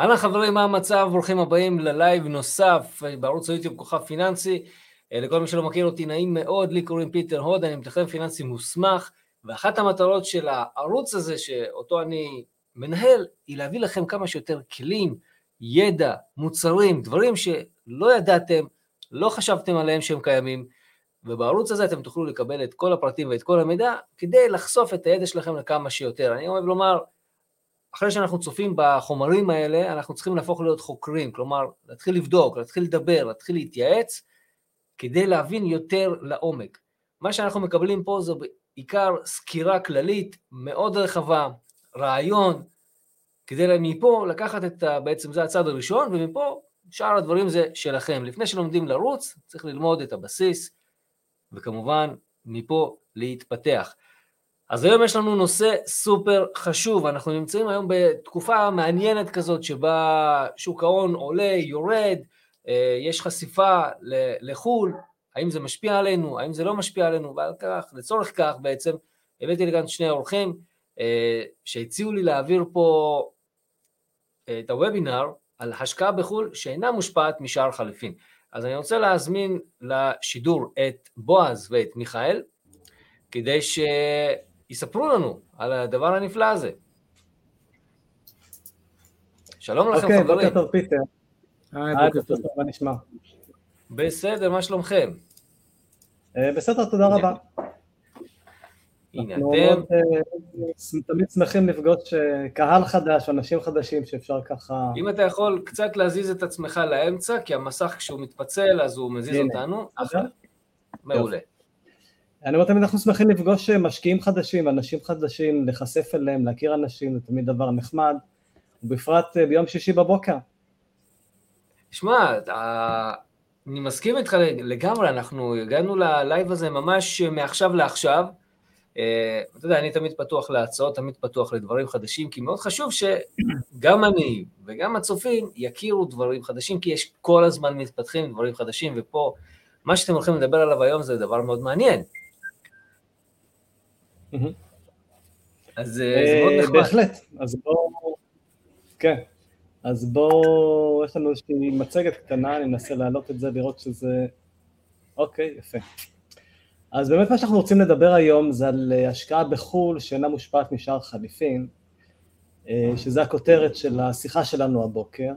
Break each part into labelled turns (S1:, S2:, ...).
S1: אהלן חברים, מה המצב? ברוכים הבאים ללייב נוסף בערוץ היוטיוב כוכב פיננסי. אה, לכל מי שלא מכיר אותי, נעים מאוד, לי קוראים פיטר הוד, אני מתכנן פיננסי מוסמך, ואחת המטרות של הערוץ הזה, שאותו אני מנהל, היא להביא לכם כמה שיותר כלים, ידע, מוצרים, דברים שלא ידעתם, לא חשבתם עליהם שהם קיימים, ובערוץ הזה אתם תוכלו לקבל את כל הפרטים ואת כל המידע, כדי לחשוף את הידע שלכם לכמה שיותר. אני אוהב לומר, אחרי שאנחנו צופים בחומרים האלה, אנחנו צריכים להפוך להיות חוקרים, כלומר, להתחיל לבדוק, להתחיל לדבר, להתחיל להתייעץ, כדי להבין יותר לעומק. מה שאנחנו מקבלים פה זה בעיקר סקירה כללית מאוד רחבה, רעיון, כדי מפה לקחת את, ה, בעצם זה הצד הראשון, ומפה שאר הדברים זה שלכם. לפני שלומדים לרוץ, צריך ללמוד את הבסיס, וכמובן, מפה להתפתח. אז היום יש לנו נושא סופר חשוב, אנחנו נמצאים היום בתקופה מעניינת כזאת שבה שוק ההון עולה, יורד, אה, יש חשיפה לחו"ל, האם זה משפיע עלינו, האם זה לא משפיע עלינו, ועל כך, לצורך כך בעצם, הבאתי לכאן שני אורחים אה, שהציעו לי להעביר פה אה, את הוובינר על השקעה בחו"ל שאינה מושפעת משער חליפין. אז אני רוצה להזמין לשידור את בועז ואת מיכאל, כדי ש... יספרו לנו על הדבר הנפלא הזה. שלום לכם
S2: חברים. אוקיי, בוקר טוב פיטר.
S3: היי, בוקר טוב,
S2: מה נשמע?
S1: בסדר, מה שלומכם?
S2: אה, בסדר, תודה רבה.
S1: הנה אתם.
S2: אה, תמיד שמחים לפגוש אה, קהל חדש, אנשים חדשים שאפשר ככה...
S1: אם אתה יכול קצת להזיז את עצמך לאמצע, כי המסך כשהוא מתפצל אז הוא מזיז אותנו. מעולה.
S2: אני אומר תמיד אנחנו שמחים לפגוש משקיעים חדשים, אנשים חדשים, להיחשף אליהם, להכיר אנשים, זה תמיד דבר נחמד, ובפרט אה, ביום שישי בבוקר.
S1: שמע, אני מסכים איתך לגמרי, אנחנו הגענו ללייב הזה ממש מעכשיו לעכשיו. אה, אתה יודע, אני תמיד פתוח להצעות, תמיד פתוח לדברים חדשים, כי מאוד חשוב שגם אני וגם הצופים יכירו דברים חדשים, כי יש כל הזמן מתפתחים דברים חדשים, ופה, מה שאתם הולכים לדבר עליו היום זה דבר מאוד מעניין.
S2: אז אה, זה מאוד אה, נחמד. בהחלט, אז בואו, כן, אז בואו, יש לנו איזושהי מצגת קטנה, אני אנסה להעלות את זה, לראות שזה, אוקיי, יפה. אז באמת מה שאנחנו רוצים לדבר היום זה על אה, השקעה בחו"ל שאינה מושפעת משאר חליפין, שזה הכותרת של השיחה שלנו הבוקר,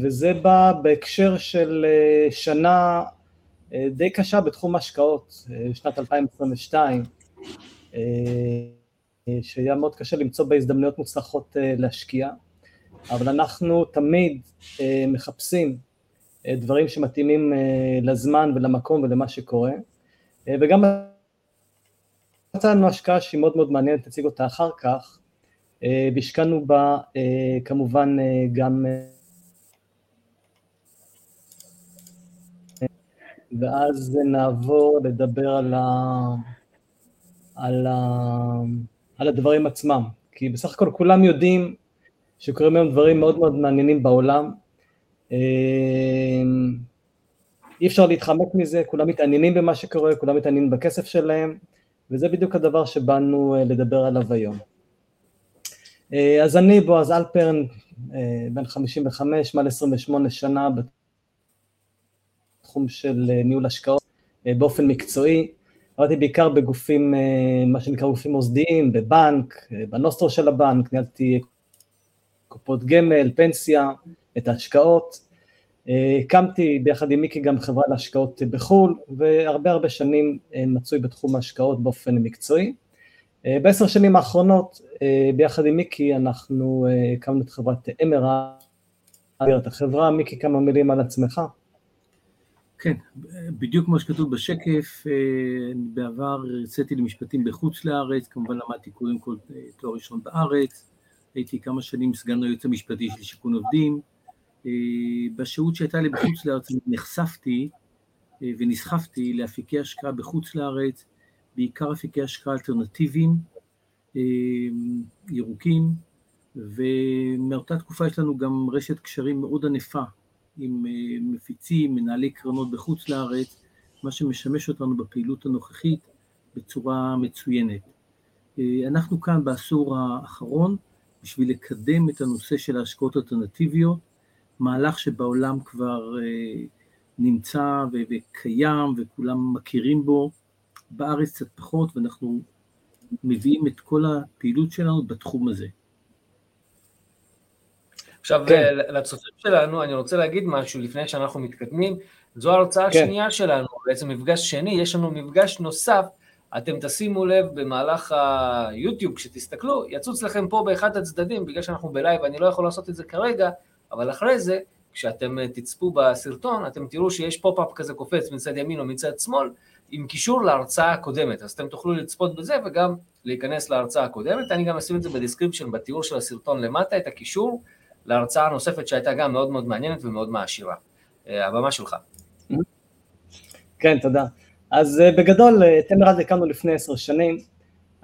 S2: וזה בא בהקשר של שנה די קשה בתחום השקעות, שנת 2022, אה, שהיה מאוד קשה למצוא בה הזדמנויות מוצלחות אה, להשקיע, אבל אנחנו תמיד אה, מחפשים דברים שמתאימים לזמן ולמקום ולמה שקורה, וגם מצאנו השקעה שהיא מאוד מאוד מעניינת, נציג אותה אחר כך, והשקענו בה כמובן גם ואז נעבור לדבר על ה... על, ה... על הדברים עצמם, כי בסך הכל כולם יודעים שקורים היום דברים מאוד מאוד מעניינים בעולם, אמ, אי אפשר להתחמק מזה, כולם מתעניינים במה שקורה, כולם מתעניינים בכסף שלהם, וזה בדיוק הדבר שבאנו אה, לדבר עליו היום. אה, אז אני בועז אלפרן, אה, בן 55, מעל 28 שנה בתחום של ניהול השקעות באופן מקצועי, עבדתי בעיקר בגופים, אה, מה שנקרא גופים מוסדיים, בבנק, אה, בנוסטרו של הבנק, ניהלתי קופות גמל, פנסיה, את ההשקעות. אה, הקמתי ביחד עם מיקי גם חברה להשקעות בחו"ל, והרבה הרבה שנים מצוי בתחום ההשקעות באופן מקצועי. בעשר שנים האחרונות, ביחד עם מיקי, אנחנו הקמנו את חברת אמרה, את החברה, מיקי כמה מילים על עצמך.
S3: כן, בדיוק כמו שכתוב בשקף, אה, בעבר הרציתי למשפטים בחוץ לארץ, כמובן למדתי קודם כל אה, תואר ראשון בארץ, הייתי כמה שנים סגן היועץ המשפטי של שיכון עובדים, אה, בשהות שהייתה לי בחוץ לארץ נחשפתי ונסחפתי לאפיקי השקעה בחוץ לארץ, בעיקר אפיקי השקעה אלטרנטיביים, ירוקים, ומאותה תקופה יש לנו גם רשת קשרים מאוד ענפה עם אה, מפיצים, מנהלי קרנות בחוץ לארץ, מה שמשמש אותנו בפעילות הנוכחית בצורה מצוינת. אה, אנחנו כאן בעשור האחרון בשביל לקדם את הנושא של ההשקעות אלטרנטיביות, מהלך שבעולם כבר נמצא וקיים וכולם מכירים בו, בארץ קצת פחות, ואנחנו מביאים את כל הפעילות שלנו בתחום הזה.
S1: עכשיו, כן. לצופים שלנו, אני רוצה להגיד משהו לפני שאנחנו מתקדמים. זו ההרצאה כן. השנייה שלנו, בעצם מפגש שני, יש לנו מפגש נוסף. אתם תשימו לב במהלך היוטיוב, כשתסתכלו, יצוץ לכם פה באחד הצדדים, בגלל שאנחנו בלייב, אני לא יכול לעשות את זה כרגע, אבל אחרי זה, כשאתם תצפו בסרטון, אתם תראו שיש pop-up כזה קופץ מצד ימין או מצד שמאל, עם קישור להרצאה הקודמת, אז אתם תוכלו לצפות בזה וגם להיכנס להרצאה הקודמת, אני גם אשים את זה ב description, בתיאור של הסרטון למטה, את הקישור להרצאה הנוספת שהייתה גם מאוד מאוד מעניינת ומאוד מעשירה. אה, הבמה שלך.
S2: כן, תודה. אז אה, בגדול, אה, תמרד הקמנו לפני עשר שנים,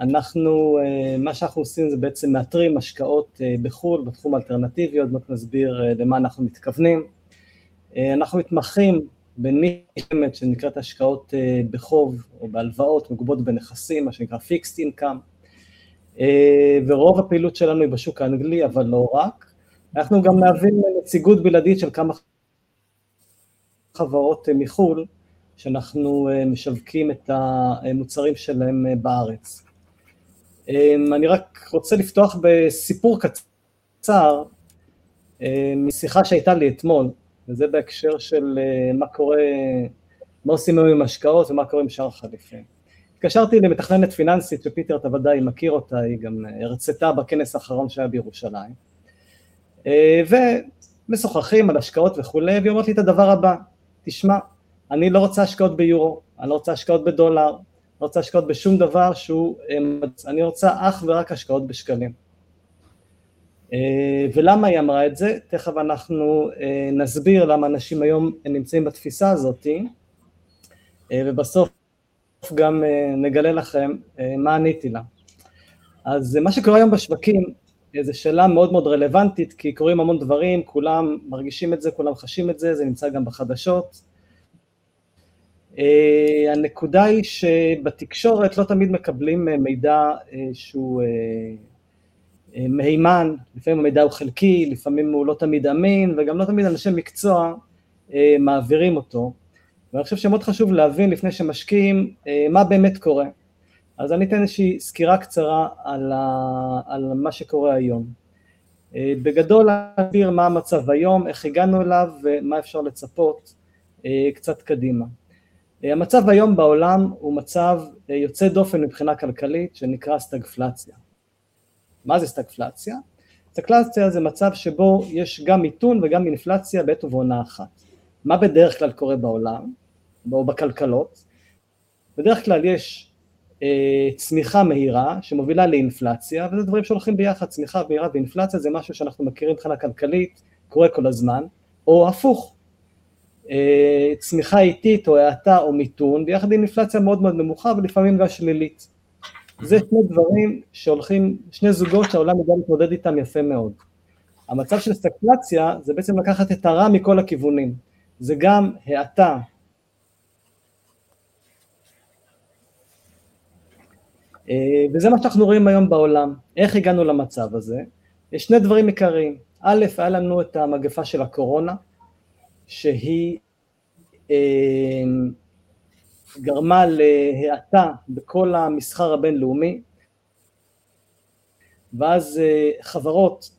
S2: אנחנו, מה שאנחנו עושים זה בעצם מאתרים השקעות בחו"ל, בתחום האלטרנטיבי, עוד מעט נסביר למה אנחנו מתכוונים. אנחנו מתמחים בניחמת שנקראת השקעות בחוב או בהלוואות מגובות בנכסים, מה שנקרא Fixed Income, ורוב הפעילות שלנו היא בשוק האנגלי, אבל לא רק. אנחנו גם מהווים נציגות בלעדית של כמה חברות מחו"ל, שאנחנו אה, משווקים את המוצרים שלהם אה, בארץ. אמ, אני רק רוצה לפתוח בסיפור קצר אה, משיחה שהייתה לי אתמול, וזה בהקשר של מה קורה, מה עושים היום עם השקעות ומה קורה עם שאר החליפים. התקשרתי למתכננת פיננסית שפיטר אתה ודאי מכיר אותה, היא גם הרצתה בכנס האחרון שהיה בירושלים. אה, ומשוחחים על השקעות וכולי, והיא אומרת לי את הדבר הבא, תשמע, אני לא רוצה השקעות ביורו, אני לא רוצה השקעות בדולר, לא רוצה השקעות בשום דבר שהוא, אה, אני רוצה אך ורק השקעות בשקלים. אה, ולמה היא אמרה את זה? תכף אנחנו נסביר למה אנשים היום נמצאים בתפיסה הזאתי, ובסוף גם נגלה לכם מה עניתי לה. אז מה שקורה היום בשווקים זו שאלה מאוד מאוד רלוונטית, כי קורים המון דברים, כולם מרגישים את זה, כולם חשים את זה, זה נמצא גם בחדשות. Uh, הנקודה היא שבתקשורת לא תמיד מקבלים uh, מידע uh, שהוא מהימן, לפעמים המידע הוא חלקי, לפעמים הוא לא תמיד אמין, וגם לא תמיד אנשי מקצוע מעבירים אותו. ואני חושב שמאוד חשוב להבין לפני שמשקיעים מה באמת קורה. אז אני אתן איזושהי סקירה קצרה על, ה, על מה שקורה היום. אה, בגדול להסביר מה המצב היום, איך הגענו אליו ומה אפשר לצפות אה, קצת קדימה. אה, המצב היום בעולם הוא מצב יוצא דופן מבחינה כלכלית שנקרא סטגפלציה. מה זה סטגפלציה? סטגפלציה זה מצב שבו יש גם מיתון וגם אינפלציה בעת ובעונה אחת. מה בדרך כלל קורה בעולם, או בכלכלות? בדרך כלל יש צמיחה מהירה שמובילה לאינפלציה, וזה דברים שהולכים ביחד, צמיחה מהירה ואינפלציה זה משהו שאנחנו מכירים מבחינה כלכלית, קורה כל הזמן, או הפוך, אה, צמיחה איטית או האטה או מיתון, ביחד עם אינפלציה מאוד מאוד נמוכה ולפעמים גם שלילית. זה שני דברים שהולכים, שני זוגות שהעולם יודע להתמודד איתם יפה מאוד. המצב של סטקלציה זה בעצם לקחת את הרע מכל הכיוונים, זה גם האטה וזה מה שאנחנו רואים היום בעולם. איך הגענו למצב הזה? יש שני דברים עיקריים. א', היה לנו את המגפה של הקורונה, שהיא אה, גרמה להאטה בכל המסחר הבינלאומי, ואז אה, חברות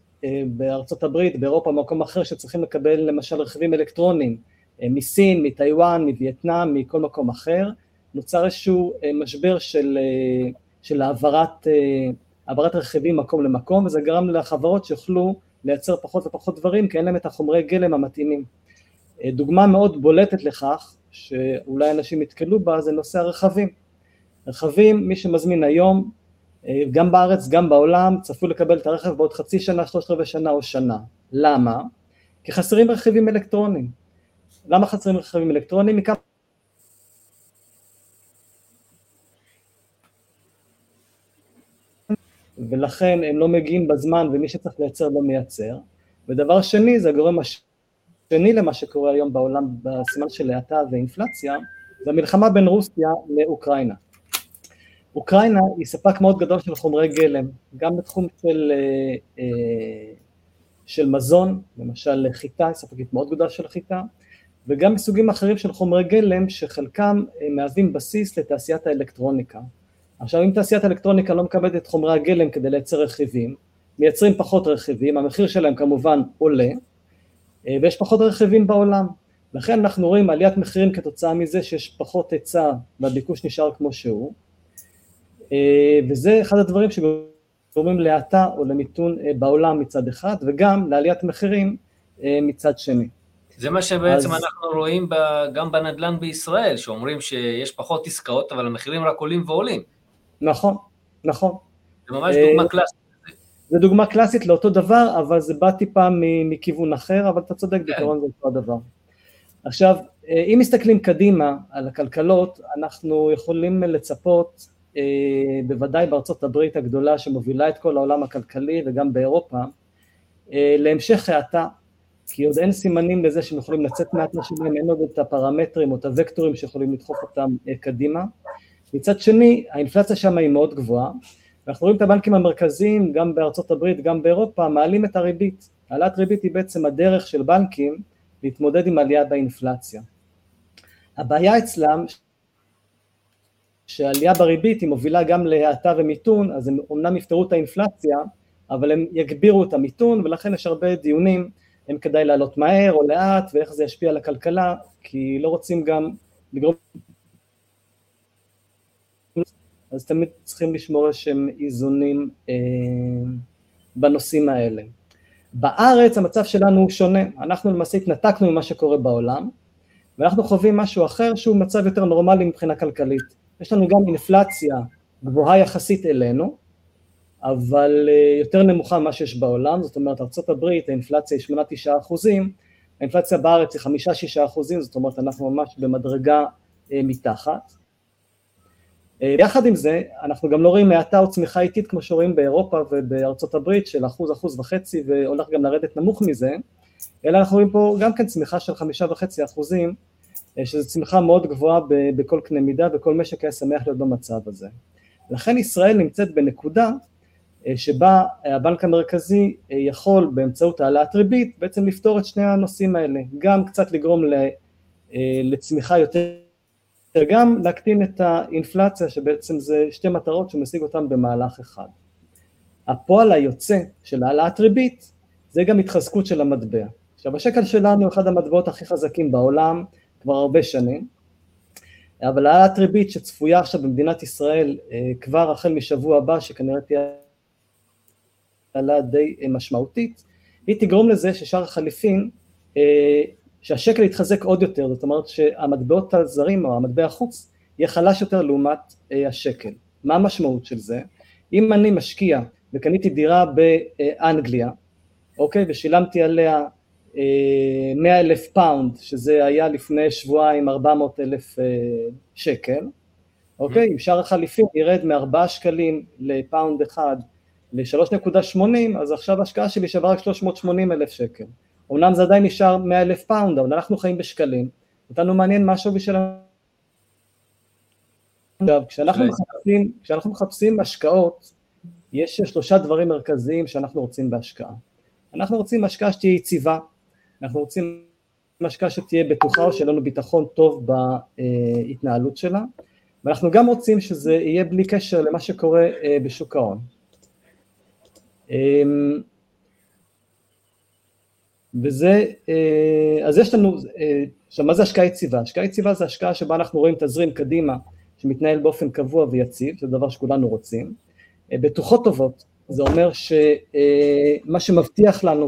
S2: בארצות הברית, באירופה, במקום אחר, שצריכים לקבל למשל רכיבים אלקטרוניים מסין, מטיוואן, מווייטנאם, מכל מקום אחר, נוצר איזשהו משבר של של העברת, אה, העברת רכיבים מקום למקום, וזה גרם לחברות שיוכלו לייצר פחות ופחות דברים, כי אין להם את החומרי גלם המתאימים. אה, דוגמה מאוד בולטת לכך, שאולי אנשים יתקלו בה, זה נושא הרכבים. רכבים, מי שמזמין היום, אה, גם בארץ, גם בעולם, צפוי לקבל את הרכב בעוד חצי שנה, שלושת רבעי שנה או שנה. למה? כי חסרים רכיבים אלקטרוניים. למה חסרים רכיבים אלקטרוניים? מכמה ולכן הם לא מגיעים בזמן ומי שצריך לייצר לא מייצר. ודבר שני, זה הגורם השני למה שקורה היום בעולם בסימן של האטה ואינפלציה, זה המלחמה בין רוסיה לאוקראינה. אוקראינה היא ספק מאוד גדול של חומרי גלם, גם בתחום של, של מזון, למשל חיטה, היא ספקית מאוד גדולה של חיטה, וגם מסוגים אחרים של חומרי גלם שחלקם מהווים בסיס לתעשיית האלקטרוניקה. עכשיו אם תעשיית האלקטרוניקה לא מקבלת את חומרי הגלם כדי לייצר רכיבים, מייצרים פחות רכיבים, המחיר שלהם כמובן עולה, אה, ויש פחות רכיבים בעולם. לכן אנחנו רואים עליית מחירים כתוצאה מזה שיש פחות היצע והביקוש נשאר כמו שהוא, אה, וזה אחד הדברים שגורמים להאטה או למיתון אה, בעולם מצד אחד, וגם לעליית מחירים מצד שני.
S1: זה מה שבעצם אז... אנחנו רואים גם בנדל"ן בישראל, שאומרים שיש פחות עסקאות, אבל המחירים רק עולים ועולים.
S2: נכון, נכון.
S1: זה ממש דוגמה קלאסית.
S2: זה דוגמה קלאסית לאותו דבר, אבל זה בא טיפה מכיוון אחר, אבל אתה צודק, כן. בעיקרון זה אותו הדבר. עכשיו, אה, אם מסתכלים קדימה על הכלכלות, אנחנו יכולים לצפות, אה, בוודאי בארצות הברית הגדולה שמובילה את כל העולם הכלכלי וגם באירופה, אה, להמשך האטה, כי עוד אין סימנים לזה שהם יכולים לצאת מהתנא שלהם, אין עוד את הפרמטרים או את הוקטורים שיכולים לדחוף אותם קדימה. מצד שני, האינפלציה שם היא מאוד גבוהה, ואנחנו רואים את הבנקים המרכזיים, גם בארצות הברית, גם באירופה, מעלים את הריבית. העלאת ריבית היא בעצם הדרך של בנקים להתמודד עם עלייה באינפלציה. הבעיה אצלם, שעלייה בריבית היא מובילה גם להאטה ומיתון, אז הם אומנם יפתרו את האינפלציה, אבל הם יגבירו את המיתון, ולכן יש הרבה דיונים אם כדאי לעלות מהר או לאט, ואיך זה ישפיע על הכלכלה, כי לא רוצים גם לגרום אז תמיד צריכים לשמור איזשהם איזונים אה, בנושאים האלה. בארץ המצב שלנו הוא שונה, אנחנו למעשה התנתקנו ממה שקורה בעולם, ואנחנו חווים משהו אחר שהוא מצב יותר נורמלי מבחינה כלכלית. יש לנו גם אינפלציה גבוהה יחסית אלינו, אבל אה, יותר נמוכה ממה שיש בעולם, זאת אומרת ארה"ב האינפלציה היא 8-9 אחוזים, האינפלציה בארץ היא 5-6 אחוזים, זאת אומרת אנחנו ממש במדרגה אה, מתחת. אה, יחד עם זה, אנחנו גם לא רואים האטה או צמיחה איטית כמו שרואים באירופה ובארצות הברית של אחוז, אחוז וחצי והולך גם לרדת נמוך מזה, אלא אנחנו רואים פה גם כן צמיחה של חמישה וחצי אחוזים, אה, שזו צמיחה מאוד גבוהה בכל קנה מידה וכל משק היה שמח להיות במצב הזה. לכן ישראל נמצאת בנקודה אה, שבה הבנק המרכזי יכול באמצעות העלאת ריבית בעצם לפתור את שני הנושאים האלה, גם קצת לגרום לצמיחה יותר וגם להקטין את האינפלציה שבעצם זה שתי מטרות שהוא משיג אותן במהלך אחד. הפועל היוצא של העלאת ריבית זה גם התחזקות של המטבע. עכשיו השקל שלנו הוא אחד המטבעות הכי חזקים בעולם כבר הרבה שנים, אבל העלאת ריבית שצפויה עכשיו במדינת ישראל אה, כבר החל משבוע הבא שכנראה תהיה העלאה די אה, משמעותית, היא תגרום לזה ששאר החליפין אה, שהשקל יתחזק עוד יותר, זאת אומרת שהמטבעות הזרים או המטבע החוץ יהיה חלש יותר לעומת אה, השקל. מה המשמעות של זה? אם אני משקיע וקניתי דירה באנגליה, אוקיי, ושילמתי עליה 100 אה, אלף pound, שזה היה לפני שבועיים 400 אלף אה, שקל, אוקיי, אם שער החליפין ירד מ-4 שקלים ל pound אחד ל-3.80, אז עכשיו ההשקעה שלי שווה רק 380 אלף שקל. אמנם זה עדיין נשאר 100 אלף pound, אבל אנחנו חיים בשקלים, אותנו מעניין מה השווי של עכשיו, כשאנחנו מחפשים, כשאנחנו מחפשים השקעות, יש שלושה דברים מרכזיים שאנחנו רוצים בהשקעה. אנחנו רוצים השקעה שתהיה יציבה, אנחנו רוצים השקעה שתהיה בטוחה או שיהיה לנו ביטחון טוב בהתנהלות שלה, ואנחנו גם רוצים שזה יהיה בלי קשר למה שקורה אה, בשוק ההון. וזה, אה, אז יש לנו, אה, עכשיו מה זה השקעה יציבה? השקעה יציבה זה השקעה שבה אנחנו רואים תזרים קדימה שמתנהל באופן קבוע ויציב, זה דבר שכולנו רוצים. אה, בטוחות טובות, זה אומר שמה שמבטיח לנו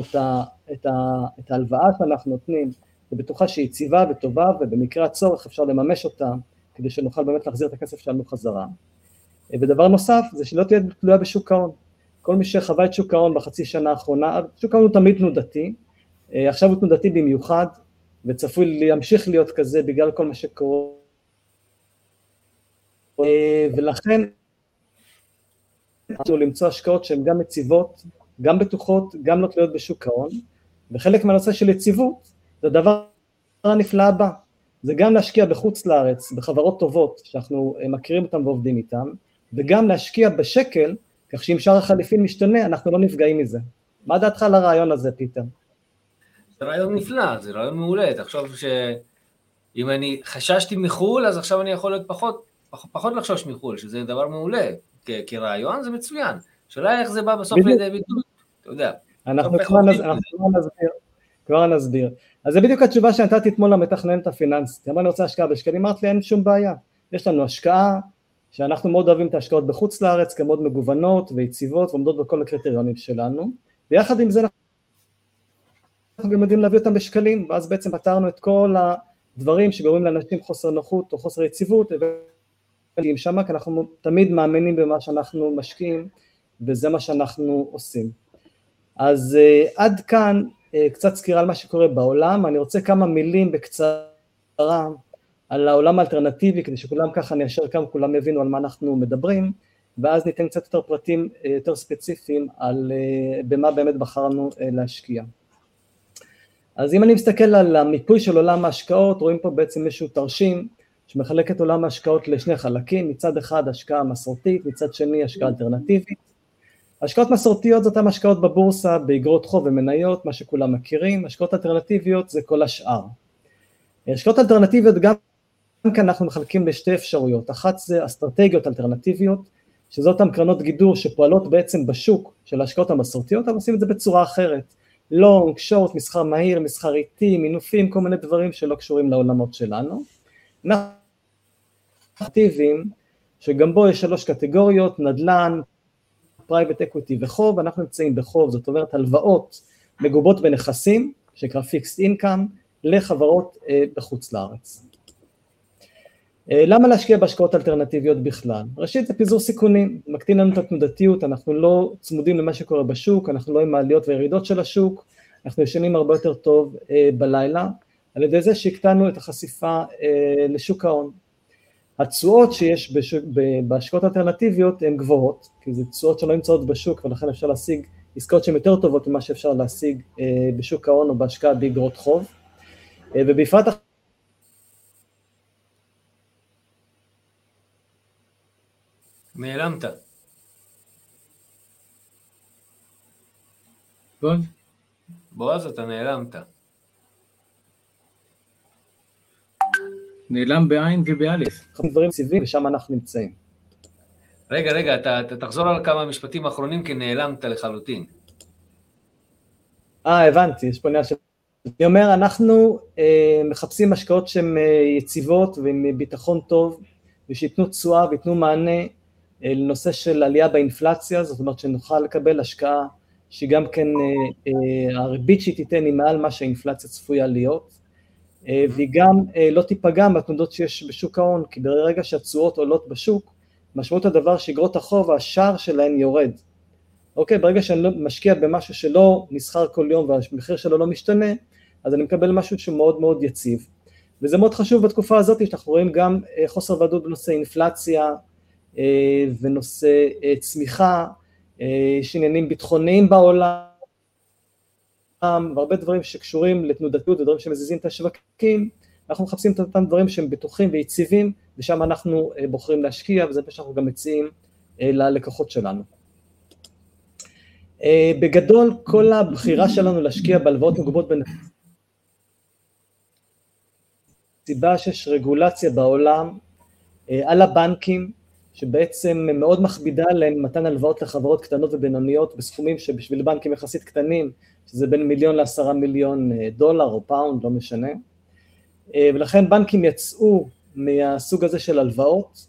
S2: את ההלוואה שאנחנו נותנים, זה בטוחה שהיא יציבה וטובה ובמקרה הצורך אפשר לממש אותה כדי שנוכל באמת להחזיר את הכסף שלנו חזרה. ודבר נוסף זה שלא תהיה תלויה בשוק ההון. כל מי שחווה את שוק ההון בחצי שנה האחרונה, שוק ההון הוא תמיד תנודתי, עכשיו הוא תנודתי במיוחד, וצפוי להמשיך להיות כזה בגלל כל מה שקורה, אה, ולכן אנחנו למצוא השקעות שהן גם יציבות, גם בטוחות, גם לא תלויות בשוק ההון, וחלק מהנושא של יציבות זה הדבר הנפלא הבא, זה גם להשקיע בחוץ לארץ, בחברות טובות שאנחנו אה, מכירים אותן ועובדים איתן, וגם להשקיע בשקל, כך שאם שער החליפין משתנה, אנחנו לא נפגעים מזה. מה דעתך על הרעיון הזה, פיטר?
S1: זה רעיון נפלא, זה רעיון מעולה. תחשוב שאם אני חששתי מחו"ל, אז עכשיו אני יכול להיות פחות, פחות לחשוש מחו"ל, שזה דבר מעולה. כרעיון זה מצוין. השאלה איך זה בא בסוף לידי ביטוי, אתה יודע.
S2: אנחנו כבר נסביר, כבר נסביר. אז זה בדיוק התשובה שנתתי אתמול למתכננת הפיננסית. אמרה אני רוצה השקעה בשקלים, אמרת לי אין שום בעיה. יש לנו השקעה, שאנחנו מאוד אוהבים את ההשקעות בחוץ לארץ, כי מאוד מגוונות ויציבות ועומדות בכל הקריטריונים שלנו, ויחד עם זה אנחנו גם יודעים להביא אותם בשקלים, ואז בעצם פתרנו את כל הדברים שגורמים לאנשים חוסר נוחות או חוסר יציבות, עם שמה, כי אנחנו תמיד מאמינים במה שאנחנו משקיעים, וזה מה שאנחנו עושים. אז uh, עד כאן uh, קצת סקירה על מה שקורה בעולם, אני רוצה כמה מילים בקצרה על העולם האלטרנטיבי, כדי שכולם ככה ניישר קו, כולם יבינו על מה אנחנו מדברים, ואז ניתן קצת יותר פרטים uh, יותר ספציפיים על במה באמת בחרנו להשקיע. אז אם אני מסתכל על המיפוי של עולם ההשקעות, רואים פה בעצם איזשהו תרשים שמחלק את עולם ההשקעות לשני חלקים, מצד אחד השקעה מסורתית, מצד שני השקעה אלטרנטיבית. השקעות מסורתיות זה אותן השקעות בבורסה, באגרות חוב ומניות, מה שכולם מכירים, השקעות אלטרנטיביות זה כל השאר. השקעות אלטרנטיביות גם כאן אנחנו מחלקים לשתי אפשרויות, אחת זה אסטרטגיות אלטרנטיביות, שזה אותן קרנות גידור שפועלות בעצם בשוק של ההשקעות המסורתיות, אבל עושים את זה בצורה אחרת, long, short, מסחר מהיר, מסחר איטי, מינופים, כל מיני דברים שלא קשורים לעולמות שלנו. אקטיביים, שגם בו יש שלוש קטגוריות, נדל"ן, private equity וחוב, אנחנו נמצאים בחוב, זאת אומרת הלוואות מגובות בנכסים, שנקרא fixed income, לחברות אה, בחוץ לארץ. אה, למה להשקיע בהשקעות אלטרנטיביות בכלל? ראשית זה פיזור סיכונים, מקטין לנו את התנודתיות, אנחנו לא צמודים למה שקורה בשוק, אנחנו לא עם העליות והירידות של השוק, אנחנו ישנים הרבה יותר טוב אה, בלילה, על ידי זה שהקטנו את החשיפה אה, לשוק ההון. התשואות שיש בהשקעות אלטרנטיביות הן גבוהות, כי זה תשואות שלא נמצאות בשוק ולכן אפשר להשיג עסקאות שהן יותר טובות ממה שאפשר להשיג אה, בשוק ההון או בהשקעה באגרות חוב, אה, ובפרט
S1: נעלמת.
S3: בועז?
S1: בועז, אתה נעלמת.
S3: נעלם בעין ובאלף.
S2: דברים סיבים, ושם אנחנו נמצאים.
S1: רגע, רגע, אתה, אתה תחזור על כמה משפטים אחרונים, כי נעלמת לחלוטין.
S2: אה, הבנתי, יש פה עניין של... אני אומר, אנחנו אה, מחפשים השקעות שהן אה, יציבות ועם ביטחון טוב, ושייתנו תשואה וייתנו מענה אה, לנושא של עלייה באינפלציה, זאת אומרת שנוכל לקבל השקעה שגם כן אה, אה, הריבית שהיא תיתן היא מעל מה שהאינפלציה צפויה להיות. אה, והיא גם אה, לא תיפגע מהתנודות שיש בשוק ההון, כי ברגע שהתשואות עולות בשוק, משמעות הדבר שאגרות החוב, השער שלהן יורד. אוקיי, ברגע שאני לא משקיע במשהו שלא נסחר כל יום והמחיר שלו לא משתנה, אז אני מקבל משהו שהוא מאוד מאוד יציב. וזה מאוד חשוב בתקופה הזאת, שאנחנו רואים גם אה, חוסר ודאות בנושא אינפלציה ונושא צמיחה, יש עניינים ביטחוניים בעולם, והרבה דברים שקשורים לתנודתיות ודברים שמזיזים את השווקים, אנחנו מחפשים את אותם דברים שהם בטוחים ויציבים, ושם אנחנו אה, בוחרים להשקיע, וזה מה שאנחנו גם מציעים אה, ללקוחות שלנו. אה, בגדול, כל הבחירה שלנו להשקיע בהלוואות מגובות בין... סיבה שיש רגולציה בעולם על הבנקים, שבעצם מאוד מכבידה עליהם מתן הלוואות לחברות קטנות ובינוניות בסכומים שבשביל בנקים יחסית קטנים שזה בין מיליון לעשרה מיליון אה, דולר או pound, לא משנה. אה, ולכן בנקים יצאו מהסוג הזה של הלוואות,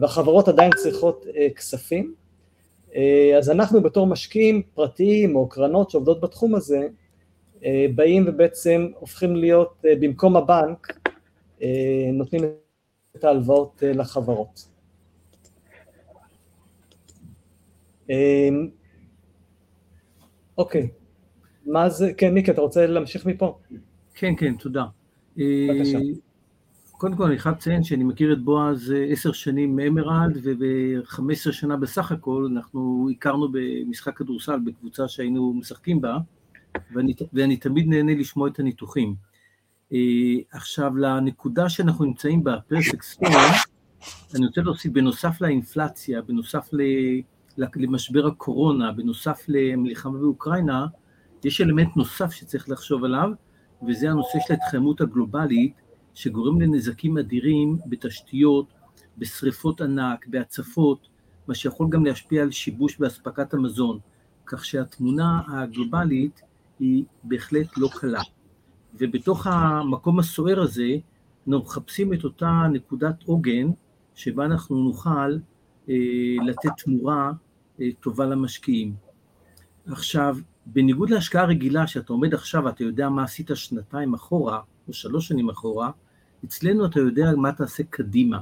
S2: והחברות עדיין צריכות אה, כספים. אז אנחנו בתור משקיעים פרטיים או קרנות שעובדות בתחום הזה, באים ובעצם הופכים להיות במקום הבנק, נותנים את ההלוואות לחברות. אוקיי, okay. מה זה, כן, מיקי, אתה רוצה להמשיך מפה?
S3: כן, כן, תודה. בבקשה. אה, קודם כל, אני חייב לציין שאני מכיר את בועז אה, עשר שנים מאמרלד, וב-15 שנה בסך הכל אנחנו הכרנו במשחק כדורסל בקבוצה שהיינו משחקים בה, ואני, ואני תמיד נהנה לשמוע את הניתוחים. אה, עכשיו, לנקודה שאנחנו נמצאים בה, פרפקט סטורם, אני רוצה להוסיף, בנוסף לאינפלציה, בנוסף למשבר הקורונה, בנוסף למלחמה באוקראינה, יש אלמנט נוסף שצריך לחשוב עליו, וזה הנושא של ההתחממות הגלובלית, שגורם לנזקים אדירים בתשתיות, בשריפות ענק, בהצפות, מה שיכול גם להשפיע על שיבוש באספקת המזון, כך שהתמונה הגלובלית היא בהחלט לא קלה. ובתוך המקום הסוער הזה, אנחנו מחפשים את אותה נקודת עוגן, שבה אנחנו נוכל אה, לתת תמורה טובה למשקיעים. עכשיו, בניגוד להשקעה רגילה, שאתה עומד עכשיו ואתה יודע מה עשית שנתיים אחורה, או שלוש שנים אחורה, אצלנו אתה יודע מה תעשה קדימה,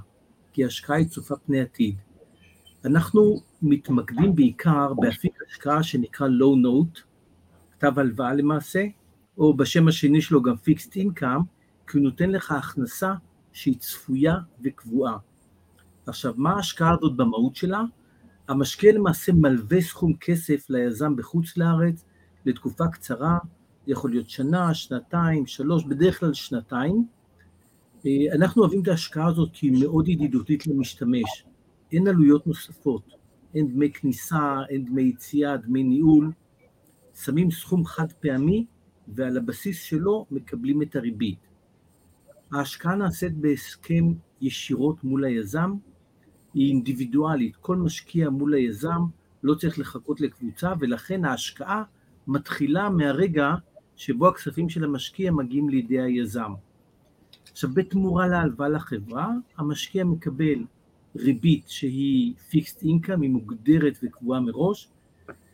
S3: כי ההשקעה היא צופה פני עתיד. אנחנו מתמקדים בעיקר באפיק השקעה שנקרא low note, כתב הלוואה למעשה, או בשם השני שלו גם fixed income, כי הוא נותן לך הכנסה שהיא צפויה וקבועה. עכשיו, מה ההשקעה הזאת במהות שלה? המשקיע למעשה מלווה סכום כסף ליזם בחוץ לארץ לתקופה קצרה, יכול להיות שנה, שנתיים, שלוש, בדרך כלל שנתיים. אה, אנחנו אוהבים את ההשקעה הזאת כי היא מאוד ידידותית למשתמש. אין עלויות נוספות, אין דמי כניסה, אין דמי יציאה, דמי ניהול. שמים סכום חד פעמי ועל הבסיס שלו מקבלים את הריבית. ההשקעה נעשית בהסכם ישירות מול היזם, היא אינדיבידואלית, כל משקיע מול היזם לא צריך לחכות לקבוצה ולכן ההשקעה מתחילה מהרגע שבו הכספים של המשקיע מגיעים לידי היזם. עכשיו בתמורה להלוואה לחברה, המשקיע מקבל ריבית שהיא פיקסט אינקאם, היא מוגדרת וקבועה מראש,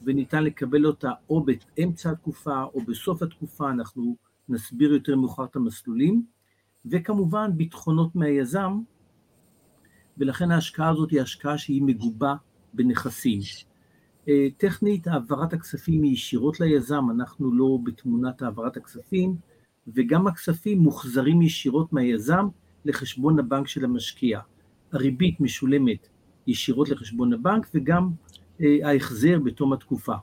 S3: וניתן לקבל אותה או באמצע התקופה או בסוף התקופה, אנחנו נסביר יותר מאוחר את המסלולים, וכמובן ביטחונות מהיזם, ולכן ההשקעה הזאת היא השקעה שהיא מגובה בנכסים. אה, טכנית העברת הכספים היא ישירות ליזם, אנחנו לא בתמונת העברת הכספים, וגם הכספים מוחזרים ישירות מהיזם לחשבון הבנק של המשקיע. הריבית משולמת ישירות לחשבון הבנק וגם אה, ההחזר בתום התקופה.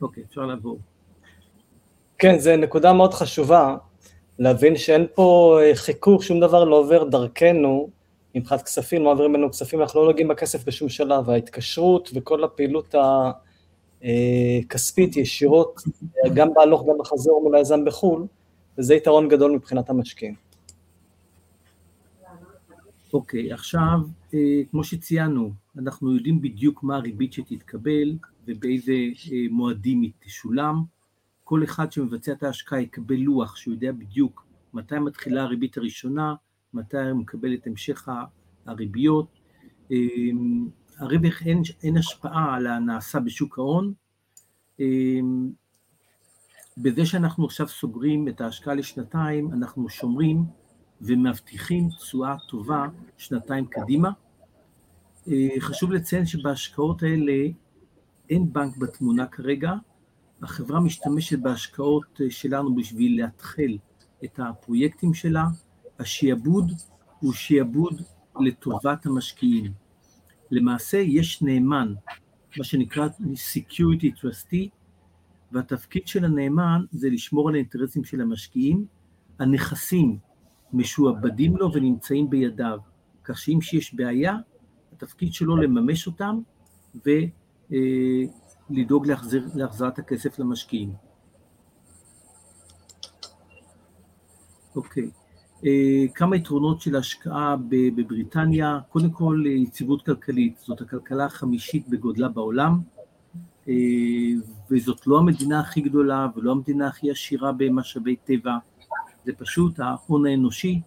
S3: אוקיי, אפשר לעבור.
S2: כן, זו נקודה מאוד חשובה, להבין שאין פה אה, חיכוך, שום דבר לא עובר דרכנו מבחינת כספים, לא מעבירים לנו כספים, אנחנו לא נוגעים בכסף בשום שלב, ההתקשרות וכל הפעילות הכספית ישירות, גם בהלוך, גם בחזור מול היזם בחו"ל, וזה יתרון גדול מבחינת המשקיעים.
S3: אוקיי, okay, עכשיו, אה, כמו שציינו, אנחנו יודעים בדיוק מה הריבית שתתקבל ובאיזה אה, מועדים היא תשולם. כל אחד שמבצע את ההשקעה יקבל לוח שהוא יודע בדיוק מתי מתחילה הריבית הראשונה, מתי הוא מקבל את המשך הריביות. אה, הרווח אין, אין השפעה על הנעשה בשוק ההון. בזה שאנחנו עכשיו סוגרים את ההשקעה לשנתיים, אנחנו שומרים ומבטיחים תשואה טובה שנתיים קדימה. אה, חשוב לציין שבהשקעות האלה אין בנק בתמונה כרגע, החברה משתמשת בהשקעות אה, שלנו בשביל להתחיל את הפרויקטים שלה, השיעבוד הוא שיעבוד לטובת המשקיעים. למעשה יש נאמן, מה שנקרא Security Trustee, והתפקיד של הנאמן זה לשמור על האינטרסים של המשקיעים. הנכסים משועבדים לו ונמצאים בידיו, כך שאם שיש בעיה, התפקיד שלו לממש אותם ולדאוג להחזיר, להחזרת הכסף למשקיעים. אוקיי, אה, כמה יתרונות של השקעה בבריטניה, קודם כל יציבות כלכלית, זאת הכלכלה החמישית בגודלה בעולם, אה, וזאת לא המדינה הכי גדולה ולא המדינה הכי עשירה במשאבי טבע, זה פשוט ההון האנושי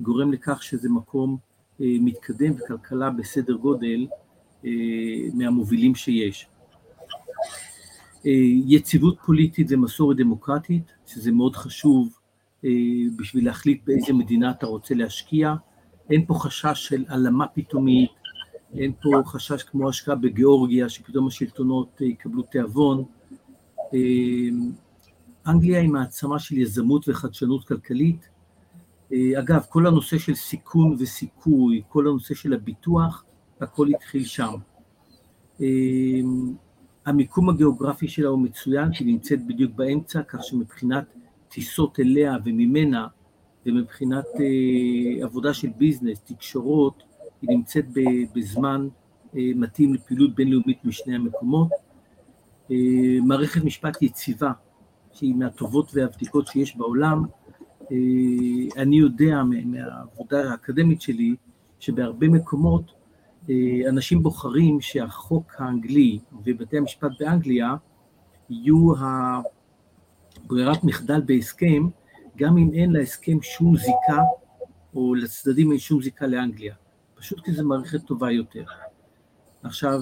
S3: גורם לכך שזה מקום אה, מתקדם וכלכלה בסדר גודל אה, מהמובילים שיש. אה, יציבות פוליטית זה מסורת דמוקרטית, שזה מאוד חשוב בשביל להחליט באיזה מדינה אתה רוצה להשקיע. אין פה חשש של העלמה פתאומית, אין פה חשש כמו השקעה בגיאורגיה, שפתאום השלטונות יקבלו תיאבון. אנגליה היא מעצמה של יזמות וחדשנות כלכלית. אה, אגב, כל הנושא של סיכון וסיכוי, כל הנושא של הביטוח, הכל התחיל שם. אה, המיקום הגיאוגרפי שלה הוא מצוין, כי נמצאת בדיוק באמצע, כך שמבחינת טיסות אליה וממנה, ומבחינת אה, עבודה של ביזנס, תקשורות, היא נמצאת בזמן מתאים לפעילות בינלאומית משני המקומות. מערכת משפט יציבה, שהיא מהטובות והבדיקות שיש בעולם. אני יודע מהעבודה האקדמית שלי, שבהרבה מקומות אנשים בוחרים שהחוק האנגלי ובתי המשפט באנגליה יהיו ברירת מחדל בהסכם, גם אם אין להסכם שום זיקה, או לצדדים אין שום זיקה לאנגליה, פשוט כי זו מערכת טובה יותר. עכשיו,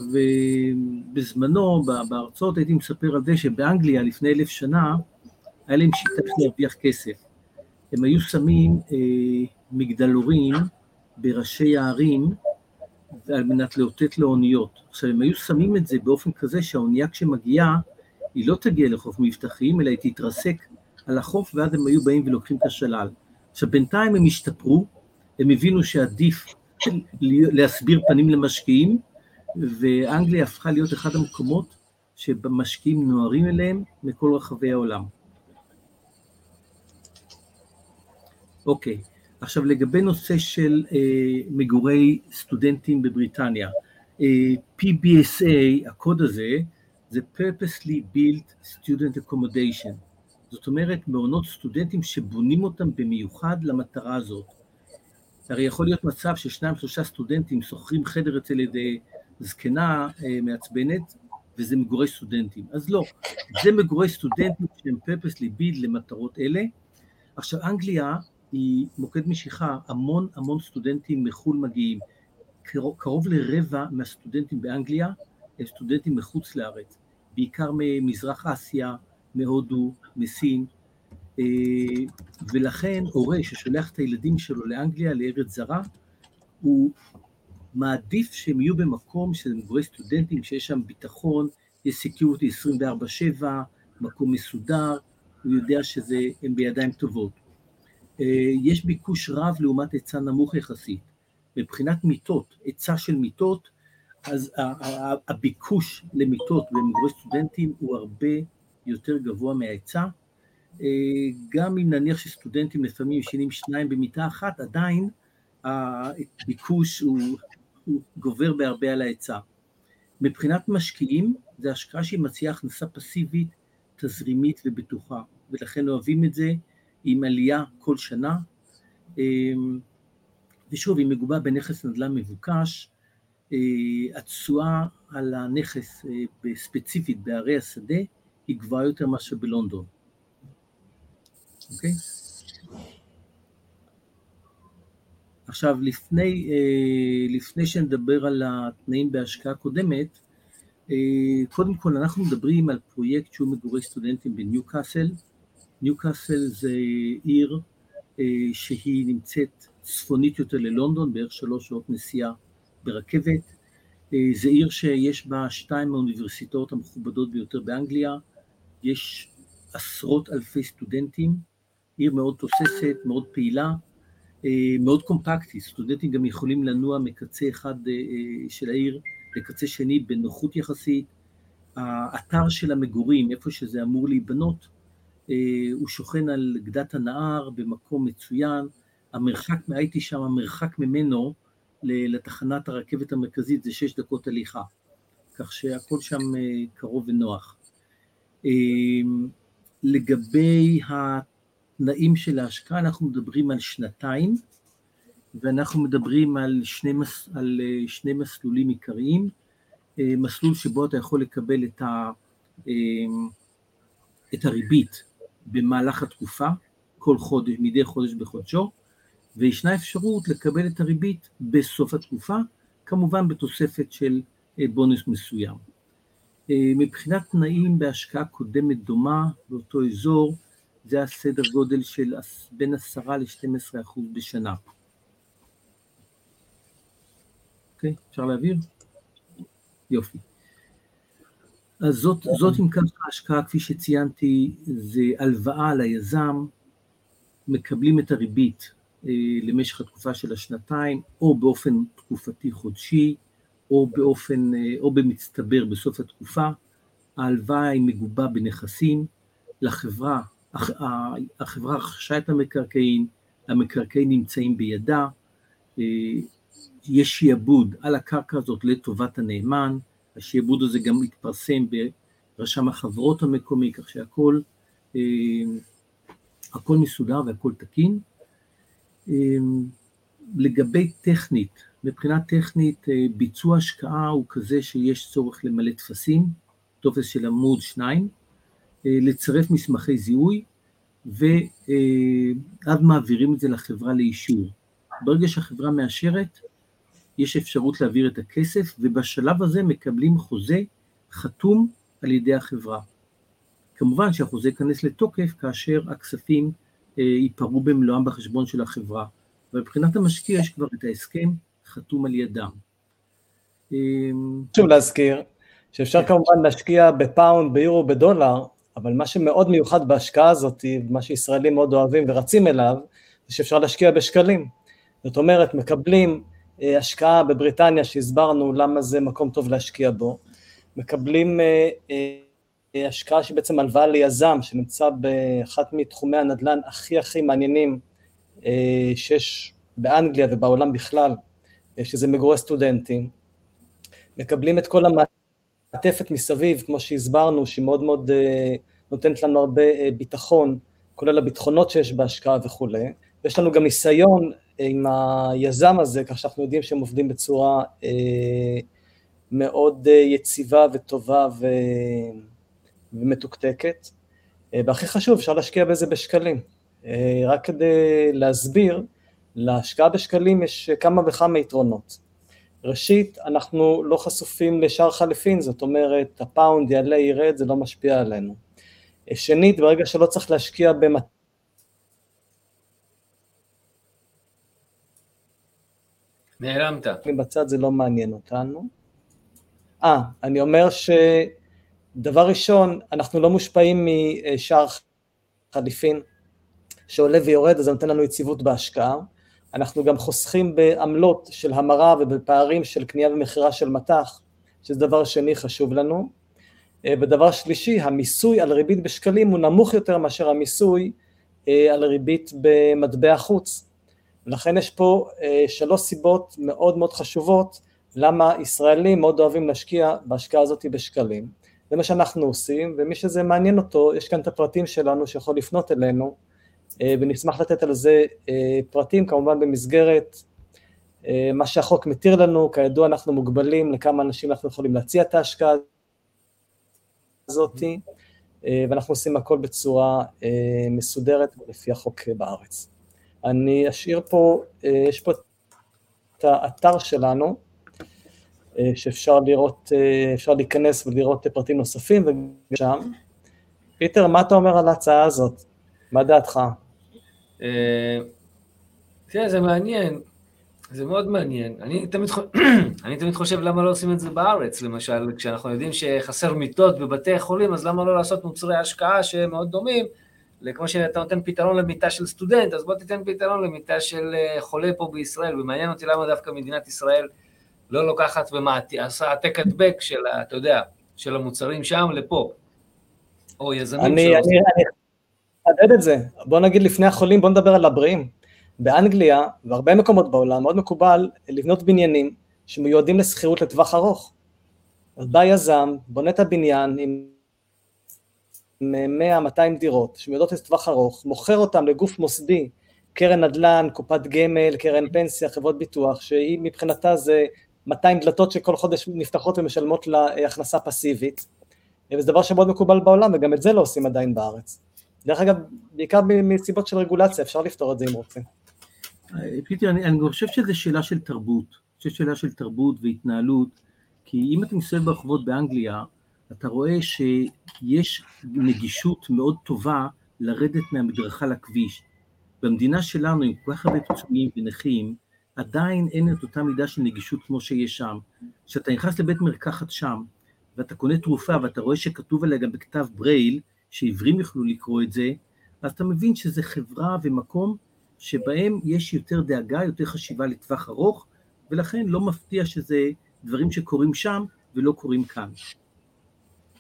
S3: בזמנו, בהרצאות הייתי מספר על זה שבאנגליה לפני אלף שנה, היה להם שיטה להרוויח כסף. הם היו שמים אה, מגדלורים בראשי הערים על מנת לאותת לאוניות. עכשיו, הם היו שמים את זה באופן כזה שהאונייה כשמגיעה, היא לא תגיע לחוף מבטחים, אלא היא תתרסק על החוף, ואז הם היו באים ולוקחים את השלל. עכשיו, בינתיים הם השתפרו, הם הבינו שעדיף להסביר פנים למשקיעים, ואנגליה הפכה להיות אחד המקומות שמשקיעים נוהרים אליהם מכל רחבי העולם. אוקיי, עכשיו לגבי נושא של אה, מגורי סטודנטים בבריטניה, אה, PBSA, הקוד הזה, זה purposely built student accommodation, זאת אומרת מעונות סטודנטים שבונים אותם במיוחד למטרה הזאת. הרי יכול להיות מצב ששניים שלושה סטודנטים שוכרים חדר אצל ידי זקנה אה, מעצבנת, וזה מגורי סטודנטים. אז לא, זה מגורי סטודנטים שהם purposely built למטרות אלה. עכשיו אנגליה היא מוקד משיכה, המון המון סטודנטים מחו"ל מגיעים. קרוב לרבע מהסטודנטים באנגליה הם סטודנטים מחוץ לארץ, בעיקר ממזרח אסיה, מהודו, מסין, אה, ולכן הורה ששולח את הילדים שלו לאנגליה, לארץ זרה, הוא מעדיף שהם יהיו במקום של מגורי סטודנטים, שיש שם ביטחון, יש סיקיורטי 24-7, מקום מסודר, הוא יודע שהם בידיים טובות. אה, יש ביקוש רב לעומת היצע נמוך יחסית. מבחינת מיטות, היצע של מיטות, אז הביקוש למיטות במגורי סטודנטים הוא הרבה יותר גבוה מההיצע. אה, גם אם נניח שסטודנטים לפעמים ישנים שניים במיטה אחת, עדיין הביקוש הוא, הוא גובר בהרבה על ההיצע. מבחינת משקיעים, זו השקעה שהיא מציעה הכנסה פסיבית, תזרימית ובטוחה, ולכן אוהבים את זה, עם עלייה כל שנה, אמ, ושוב, היא מגובה בנכס נדל"ן מבוקש, אה, התשואה על הנכס אה, ספציפית בערי השדה היא גבוהה יותר מאשר בלונדון, אוקיי? עכשיו, לפני, אה, לפני שנדבר על התנאים בהשקעה קודמת, קודם כל אנחנו מדברים על פרויקט שהוא מגורי סטודנטים בניו קאסל, ניוקאסל זה עיר אה, שהיא נמצאת צפונית יותר ללונדון, בערך שלוש שעות נסיעה ברכבת. אה, זה עיר שיש בה שתיים מהאוניברסיטאות המכובדות ביותר באנגליה, יש עשרות אלפי סטודנטים, עיר מאוד תוססת, מאוד פעילה, אה, מאוד קומפקטית, סטודנטים גם יכולים לנוע מקצה אחד של העיר לקצה שני בנוחות יחסית. האתר של המגורים, איפה שזה אמור להיבנות, אה, הוא שוכן על גדת הנהר במקום מצוין, המרחק, הייתי שם, המרחק ממנו לתחנת הרכבת המרכזית זה שש דקות הליכה, כך שהכל שם אה, קרוב ונוח. אה, לגבי התנאים של ההשקעה, אנחנו מדברים על שנתיים, ואנחנו מדברים על שני, מס, על שני מסלולים עיקריים, מסלול שבו אתה יכול לקבל את, ה, את הריבית במהלך התקופה, כל חודש, מדי חודש בחודשו, וישנה אפשרות לקבל את הריבית בסוף התקופה, כמובן בתוספת של אה, בונוס מסוים. אה, מבחינת תנאים בהשקעה קודמת דומה באותו אזור, זה הסדר גודל של בין 10 ל-12 אחוז בשנה. אוקיי, אפשר להעביר? יופי. אז זאת, זאת אם כך ההשקעה, כפי שציינתי, זה הלוואה ליזם, מקבלים את הריבית למשך התקופה של השנתיים, או באופן תקופתי חודשי, או באופן, אה, או במצטבר בסוף התקופה. ההלוואה היא מגובה בנכסים, לחברה, החברה רכשה את המקרקעין, המקרקעין נמצאים בידה, אה, יש שיעבוד על הקרקע הזאת לטובת הנאמן, השיעבוד הזה גם מתפרסם ברשם החברות המקומי, כך שהכל אה, הכל מסודר והכל תקין. אה, לגבי טכנית, מבחינה טכנית ביצוע השקעה הוא כזה שיש צורך למלא טפסים, טופס של עמוד שניים, לצרף מסמכי זיהוי, ואז מעבירים את זה לחברה לאישור. ברגע שהחברה מאשרת, יש אפשרות להעביר את הכסף, ובשלב הזה מקבלים חוזה חתום על ידי החברה. כמובן שהחוזה ייכנס לתוקף כאשר הכספים אה, ייפרעו במלואם בחשבון של החברה, ומבחינת המשקיע יש כבר את ההסכם חתום על ידם.
S2: חשוב להזכיר שאפשר כמובן להשקיע בפאונד, ביורו, בדולר, אבל מה שמאוד מיוחד בהשקעה הזאת, מה שישראלים מאוד אוהבים ורצים אליו, זה שאפשר להשקיע בשקלים. זאת אומרת, מקבלים אה, השקעה בבריטניה, שהסברנו למה זה מקום טוב להשקיע בו, מקבלים אה, אה, השקעה שהיא בעצם הלוואה ליזם, שנמצא באחת מתחומי הנדל"ן הכי הכי מעניינים שיש באנגליה ובעולם בכלל, שזה מגורי סטודנטים. מקבלים את כל המעטפת מסביב, כמו שהסברנו, שהיא מאוד מאוד נותנת לנו הרבה ביטחון, כולל הביטחונות שיש בהשקעה וכולי. ויש לנו גם ניסיון עם היזם הזה, כך שאנחנו יודעים שהם עובדים בצורה אה, מאוד אה, יציבה וטובה ו... ומתוקתקת. אה, והכי חשוב, אפשר להשקיע בזה בשקלים. אה, רק כדי להסביר, להשקעה בשקלים יש כמה וכמה יתרונות. ראשית, אנחנו לא חשופים לשער חליפין, זאת אומרת, הפאונד יעלה, ירד, זה לא משפיע עלינו. אה, שנית, ברגע שלא צריך להשקיע במטרה
S1: נעלמת.
S2: בצד זה לא מעניין אותנו. אה, אני אומר שדבר ראשון, אנחנו לא מושפעים משער חליפין שעולה ויורד, אז זה נותן לנו יציבות בהשקעה. אנחנו גם חוסכים בעמלות של המרה ובפערים של קנייה ומכירה של מטח, שזה דבר שני חשוב לנו. ודבר שלישי, המיסוי על ריבית בשקלים הוא נמוך יותר מאשר המיסוי אה, על ריבית במטבע חוץ. ולכן יש פה אה, שלוש סיבות מאוד מאוד חשובות למה ישראלים מאוד אוהבים להשקיע בהשקעה הזאת בשקלים. זה מה שאנחנו עושים, ומי שזה מעניין אותו, יש כאן את הפרטים שלנו שיכול לפנות אלינו, אה, ונשמח לתת על זה אה, פרטים, כמובן במסגרת אה, מה שהחוק מתיר לנו, כידוע אנחנו מוגבלים לכמה אנשים אנחנו יכולים להציע את ההשקעה הזאת, ואנחנו עושים הכל בצורה מסודרת לפי החוק בארץ. אני אשאיר פה, יש פה את האתר שלנו, שאפשר לראות, אה, אפשר להיכנס ולראות פרטים נוספים ושם. פיטר, מה אתה אומר על ההצעה הזאת? מה דעתך?
S1: תראה, זה מעניין, זה מאוד מעניין. אני תמיד, אני תמיד חושב למה לא עושים את זה בארץ, למשל, כשאנחנו יודעים שחסר מיטות בבתי חולים, אז למה לא לעשות מוצרי השקעה שהם מאוד דומים, כמו שאתה נותן פתרון למיטה של סטודנט, אז בוא תיתן פתרון למיטה של אה, חולה פה בישראל, ומעניין אותי למה דווקא מדינת ישראל לא לוקחת ועשה העתק הדבק של, אתה יודע, של המוצרים שם לפה, או יזמים
S2: אני, שלו. אני, אני אחדד את זה, בוא נגיד לפני החולים, בוא נדבר על הבריאים. באנגליה והרבה מקומות בעולם מאוד מקובל לבנות בניינים שמיועדים לשכירות לטווח ארוך. אז בא יזם, בונה את הבניין עם 100-200 דירות שמיועדות לטווח ארוך, מוכר אותן לגוף מוסדי, קרן נדל"ן, קופת גמל, קרן פנסיה, חברות ביטוח, שהיא מבחינתה זה 200 דלתות שכל חודש נפתחות ומשלמות לה הכנסה פסיבית, וזה דבר שמאוד מקובל בעולם וגם את זה לא עושים עדיין בארץ. דרך אגב, בעיקר מסיבות של רגולציה, אפשר לפתור את זה אם רוצים.
S3: פיטר, אני, אני חושב שזו שאלה של תרבות, אני שאלה של תרבות והתנהלות, כי אם אתה מסתובב ברחובות באנגליה, אתה רואה שיש נגישות מאוד טובה לרדת מהמדרכה לכביש. במדינה שלנו, עם כל כך הרבה פצועים ונכים, עדיין אין את אותה מידה של נגישות כמו שיש שם. כשאתה נכנס לבית מרקחת שם, ואתה קונה תרופה ואתה רואה שכתוב עליה גם בכתב ברייל, שעיוורים יוכלו לקרוא את זה, אז אתה מבין שזה חברה ומקום שבהם יש יותר דאגה, יותר חשיבה לטווח ארוך, ולכן לא מפתיע שזה דברים שקורים שם ולא קורים כאן.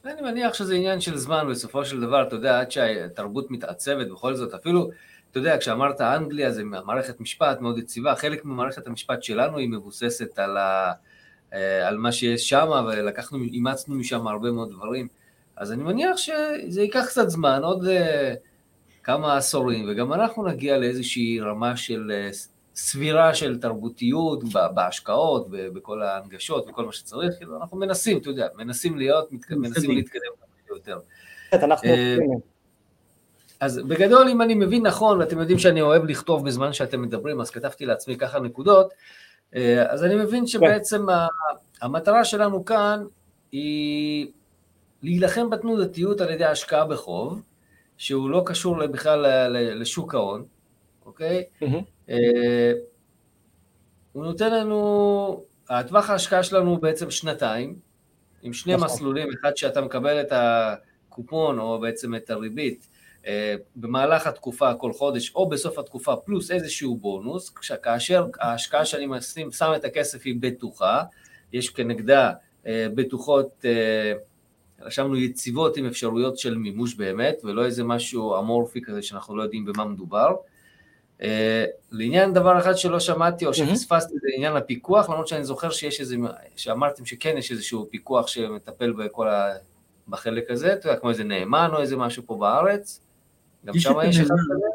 S1: אני מניח שזה עניין של זמן, בסופו של דבר, אתה יודע, עד שהתרבות מתעצבת, בכל זאת, אפילו אתה יודע, כשאמרת אנגליה זה מערכת משפט מאוד יציבה, חלק ממערכת המשפט שלנו היא מבוססת על, ה, אה, על מה שיש שם, ולקחנו, אימצנו משם הרבה מאוד דברים. אז אני מניח שזה ייקח קצת זמן, עוד אה, כמה עשורים, וגם אנחנו נגיע לאיזושהי רמה של סבירה של תרבותיות בהשקעות, בכל ההנגשות וכל מה שצריך, כאילו אנחנו מנסים, אתה יודע, מנסים להיות, מנסים להתקדם יותר. אנחנו אז בגדול, אם אני מבין נכון, ואתם יודעים שאני אוהב לכתוב בזמן שאתם מדברים, אז כתבתי לעצמי ככה נקודות, אה, אז אני מבין שבעצם המטרה שלנו כאן היא להילחם בתנודתיות על ידי השקעה בחוב, שהוא לא קשור בכלל לשוק ההון, אוקיי? Mm-hmm. הוא נותן לנו, הטווח ההשקעה שלנו הוא בעצם שנתיים, עם שני נכון. מסלולים, אחד שאתה מקבל את הקופון או בעצם את הריבית אה, במהלך התקופה כל חודש או בסוף התקופה פלוס איזשהו בונוס, כאשר ההשקעה שאני משים, שם את הכסף היא בטוחה, יש כנגדה אה, בטוחות, אה, רשמנו יציבות עם אפשרויות של מימוש באמת, ולא איזה משהו אמורפי כזה שאנחנו לא יודעים במה מדובר. לעניין דבר אחד שלא שמעתי או שפספסתי זה עניין הפיקוח, למרות שאני זוכר שיש איזה, שאמרתם שכן יש איזשהו פיקוח שמטפל בכל ה... בחלק הזה, אתה יודע, כמו איזה נאמן או איזה משהו פה בארץ. גם שם יש אחד כזה?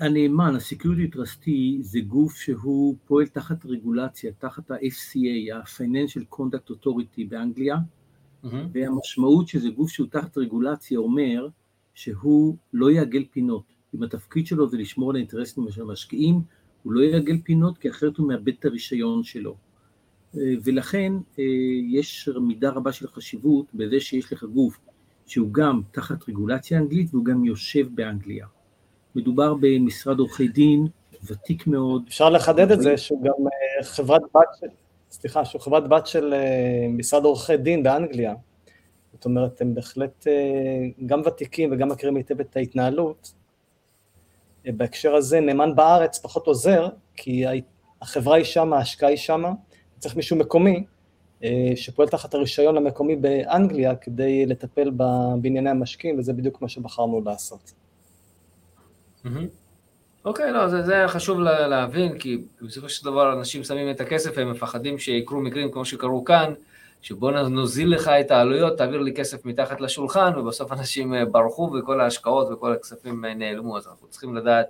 S3: הנאמן, ה-Security Trustee, זה גוף שהוא פועל תחת רגולציה, תחת ה-FCA, ה-Financial Conduct Authority באנגליה, mm-hmm. והמשמעות שזה גוף שהוא תחת רגולציה אומר שהוא לא יעגל פינות. אם התפקיד שלו זה לשמור על האינטרסים של המשקיעים, הוא לא יעגל פינות, כי אחרת הוא מאבד את הרישיון שלו. אה, ולכן אה, יש מידה רבה של חשיבות בזה שיש לך גוף שהוא גם תחת רגולציה אנגלית והוא גם יושב באנגליה. מדובר במשרד עורכי דין ותיק מאוד.
S2: אפשר לחדד את זה שהוא גם אה, חברת בת של, סליחה, שהוא חברת בת של אה, משרד עורכי דין באנגליה. זאת אומרת, הם בהחלט אה, גם ותיקים וגם מכירים היטב את ההתנהלות. בהקשר הזה, נאמן בארץ פחות עוזר, כי החברה היא שמה, ההשקעה היא שמה, צריך מישהו מקומי, שפועל תחת הרישיון המקומי באנגליה כדי לטפל בענייני המשקיעים, וזה בדיוק מה שבחרנו לעשות.
S1: אוקיי, לא, זה, זה חשוב להבין, כי בסופו של דבר אנשים שמים את הכסף והם מפחדים שיקרו מקרים כמו שקרו כאן, שבוא נוזיל לך את העלויות, תעביר לי כסף מתחת לשולחן, ובסוף אנשים אה, ברחו וכל ההשקעות וכל הכספים אה, נעלמו, אז אנחנו צריכים לדעת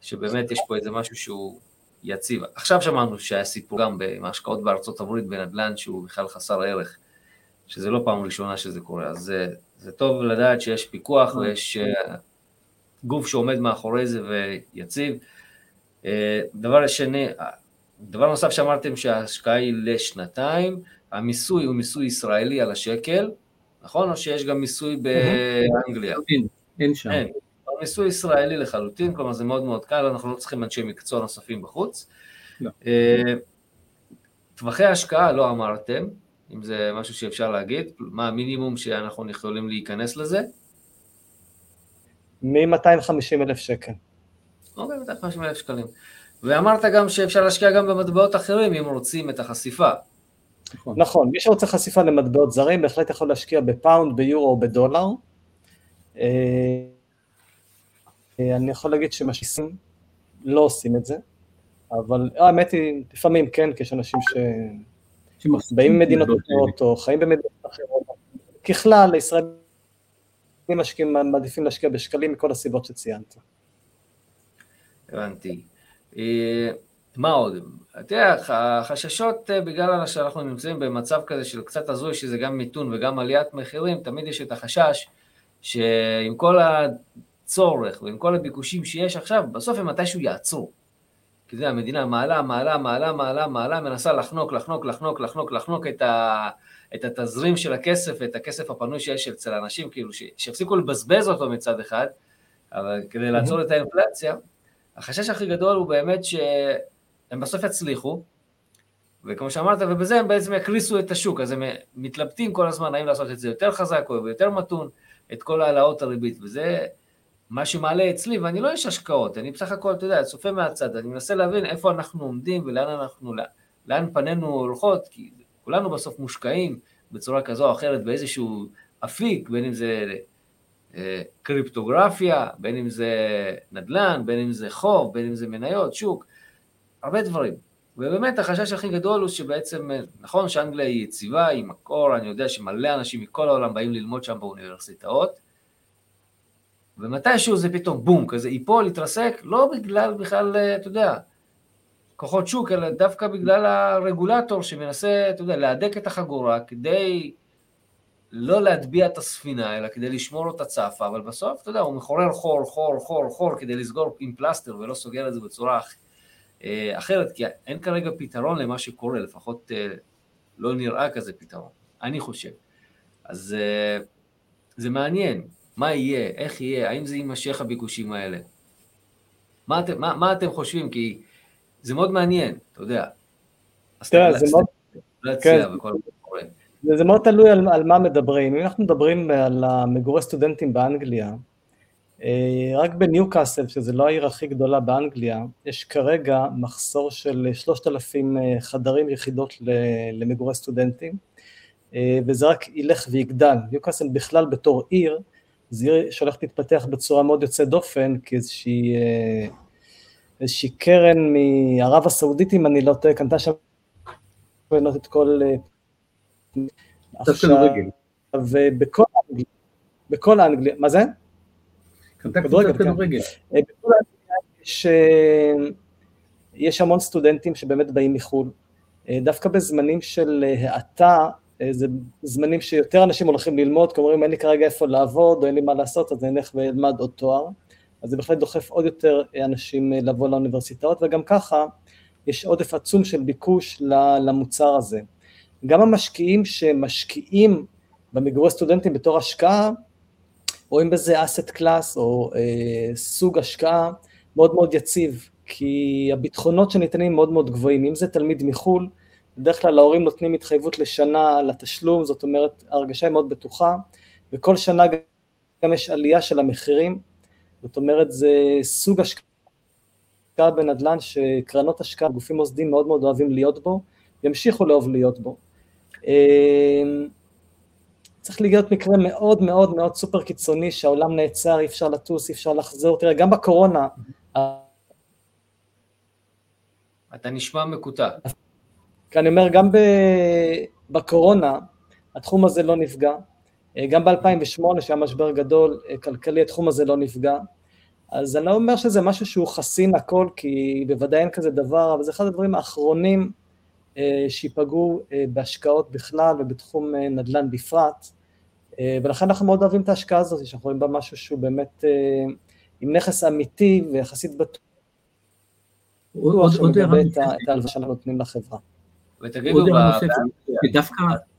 S1: שבאמת יש פה איזה משהו שהוא יציב. עכשיו שמענו שהיה סיפור גם בהשקעות בארצות הברית בנדל"ן שהוא בכלל חסר ערך, שזה לא פעם ראשונה שזה קורה, אז זה, זה טוב לדעת שיש פיקוח נכון. ויש uh, גוף שעומד מאחורי זה ויציב. Uh, דבר שני, דבר נוסף שאמרתם שההשקעה היא לשנתיים, המיסוי הוא מיסוי ישראלי על השקל, נכון? או שיש גם מיסוי באנגליה?
S3: אין, אין שם. אין.
S1: מיסוי ישראלי לחלוטין, כלומר זה מאוד מאוד קל, אנחנו לא צריכים אנשי מקצוע נוספים בחוץ. לא. אה, טווחי השקעה לא אמרתם, אם זה משהו שאפשר להגיד, מה המינימום שאנחנו יכולים להיכנס לזה?
S2: מ-250 אלף שקל.
S1: אוקיי, 250 אלף שקלים. ואמרת גם שאפשר להשקיע גם במטבעות אחרים אם רוצים את החשיפה.
S2: נכון. נכון, מי שרוצה חשיפה למטבעות זרים בהחלט יכול להשקיע בפאונד, ביורו או בדולר. אה, אה, אני יכול להגיד שמשקיעים לא עושים את זה, אבל האמת היא, לפעמים כן, כי יש אנשים שבאים ממדינות אחרות או חיים במדינות אחרות. ככלל, הישראלים משקיעים, מעדיפים להשקיע בשקלים מכל הסיבות שציינת.
S1: הבנתי. אה, מה עוד? אתה יודע, החששות אה, בגלל שאנחנו נמצאים במצב כזה של קצת הזוי, שזה גם מיתון וגם עליית מחירים, תמיד יש את החשש שעם כל הצורך ועם כל הביקושים שיש עכשיו, בסוף הם מתישהו יעצרו. כי זה המדינה מעלה, מעלה, מעלה, מעלה, מעלה, מנסה לחנוק, לחנוק, לחנוק, לחנוק, לחנוק את, ה, את התזרים של הכסף ואת הכסף הפנוי שיש אצל האנשים, כאילו ש, שיפסיקו לבזבז אותו מצד אחד, אבל כדי לעצור את האינפלציה, החשש הכי גדול הוא באמת שהם בסוף יצליחו, וכמו שאמרת, ובזה הם בעצם יקריסו את השוק, אז הם מתלבטים כל הזמן האם לעשות את זה יותר חזק או יותר מתון, את כל העלאות הריבית, וזה מה שמעלה אצלי, ואני לא איש השקעות, אני בסך הכל, אתה יודע, צופה מהצד, אני מנסה להבין איפה אנחנו עומדים ולאן אנחנו, לאן פנינו הולכות, כי כולנו בסוף מושקעים בצורה כזו או אחרת באיזשהו אפיק, בין אם זה קריפטוגרפיה, בין אם זה נדל"ן, בין אם זה חוב, בין אם זה מניות, שוק, הרבה דברים. ובאמת החשש הכי גדול הוא שבעצם, נכון שאנגליה היא יציבה, היא מקור, אני יודע שמלא אנשים מכל העולם באים ללמוד שם באוניברסיטאות, ומתישהו זה פתאום בום, כזה ייפול, יתרסק, לא בגלל בכלל, אתה יודע, כוחות שוק, אלא דווקא בגלל הרגולטור שמנסה, אתה יודע, להדק את החגורה כדי לא להטביע את הספינה, אלא כדי לשמור אותה צפה, אבל בסוף, אתה יודע, הוא מחורר חור, חור, חור, חור, כדי לסגור עם פלסטר ולא סוגר את זה בצורה אה, אחרת, כי אין כרגע פתרון למה שקורה, לפחות אה, לא נראה כזה פתרון, אני חושב. אז אה, זה מעניין, מה יהיה, איך יהיה, האם זה יימשך הביקושים האלה? מה אתם, מה, מה אתם חושבים? כי זה מאוד מעניין, אתה יודע.
S2: תראה, זה מאוד... כן, זה, זה מאוד תלוי על, על מה מדברים. אם אנחנו מדברים על המגורי סטודנטים באנגליה, אה, רק בניוקאסל, שזה לא העיר הכי גדולה באנגליה, יש כרגע מחסור של 3,000 אה, חדרים יחידות למגורי סטודנטים, אה, וזה רק ילך ויגדל. ניוקאסל בכלל בתור עיר, זו עיר שהולכת להתפתח בצורה מאוד יוצאת דופן, כאיזושהי איזושהי קרן מערב הסעודית, אם אני לא טועה, קנתה שם לבנות את כל...
S3: עכשיו,
S2: ובכל אנגליה, בכל אנגליה, מה זה?
S3: קנתה קבוצת כדורגל.
S2: אה, בכל אנגליה יש, אה, יש המון סטודנטים שבאמת באים מחו"ל. אה, דווקא בזמנים של האטה, זה זמנים שיותר אנשים הולכים ללמוד, כי אומרים אין לי כרגע איפה לעבוד או אין לי מה לעשות, אז אני אלך ואלמד עוד תואר. אז זה בהחלט דוחף עוד יותר אנשים לבוא לאוניברסיטאות, וגם ככה יש עודף עצום של ביקוש למוצר הזה. גם המשקיעים שמשקיעים במגורי סטודנטים בתור השקעה, רואים בזה אסט קלאס או אה, סוג השקעה מאוד מאוד יציב, כי הביטחונות שניתנים מאוד מאוד גבוהים. אם זה תלמיד מחו"ל, בדרך כלל ההורים נותנים התחייבות לשנה לתשלום, זאת אומרת ההרגשה היא מאוד בטוחה, וכל שנה גם יש עלייה של המחירים, זאת אומרת זה סוג השקעה בנדל"ן שקרנות השקעה, גופים מוסדיים מאוד מאוד אוהבים להיות בו, ימשיכו לאהוב להיות בו. אמ, צריך להיות מקרה מאוד מאוד מאוד סופר קיצוני שהעולם נעצר, אי אפשר לטוס, אי אפשר לחזור, תראה גם בקורונה
S1: אתה נשמע מקוטע.
S2: כי אני אומר, גם בקורונה התחום הזה לא נפגע, גם ב-2008 שהיה משבר גדול כלכלי התחום הזה לא נפגע, אז אני לא אומר שזה משהו שהוא חסין הכל, כי בוודאי אין כזה דבר, אבל זה אחד הדברים האחרונים אה, שיפגעו אה, בהשקעות בכלל ובתחום אה, נדל"ן בפרט, ולכן אנחנו מאוד אוהבים את ההשקעה הזאת, שאנחנו רואים בה משהו שהוא באמת עם נכס אמיתי ויחסית בטוח שמגבה את ההלוואה שאנחנו נותנים לחברה.
S3: ותגידו,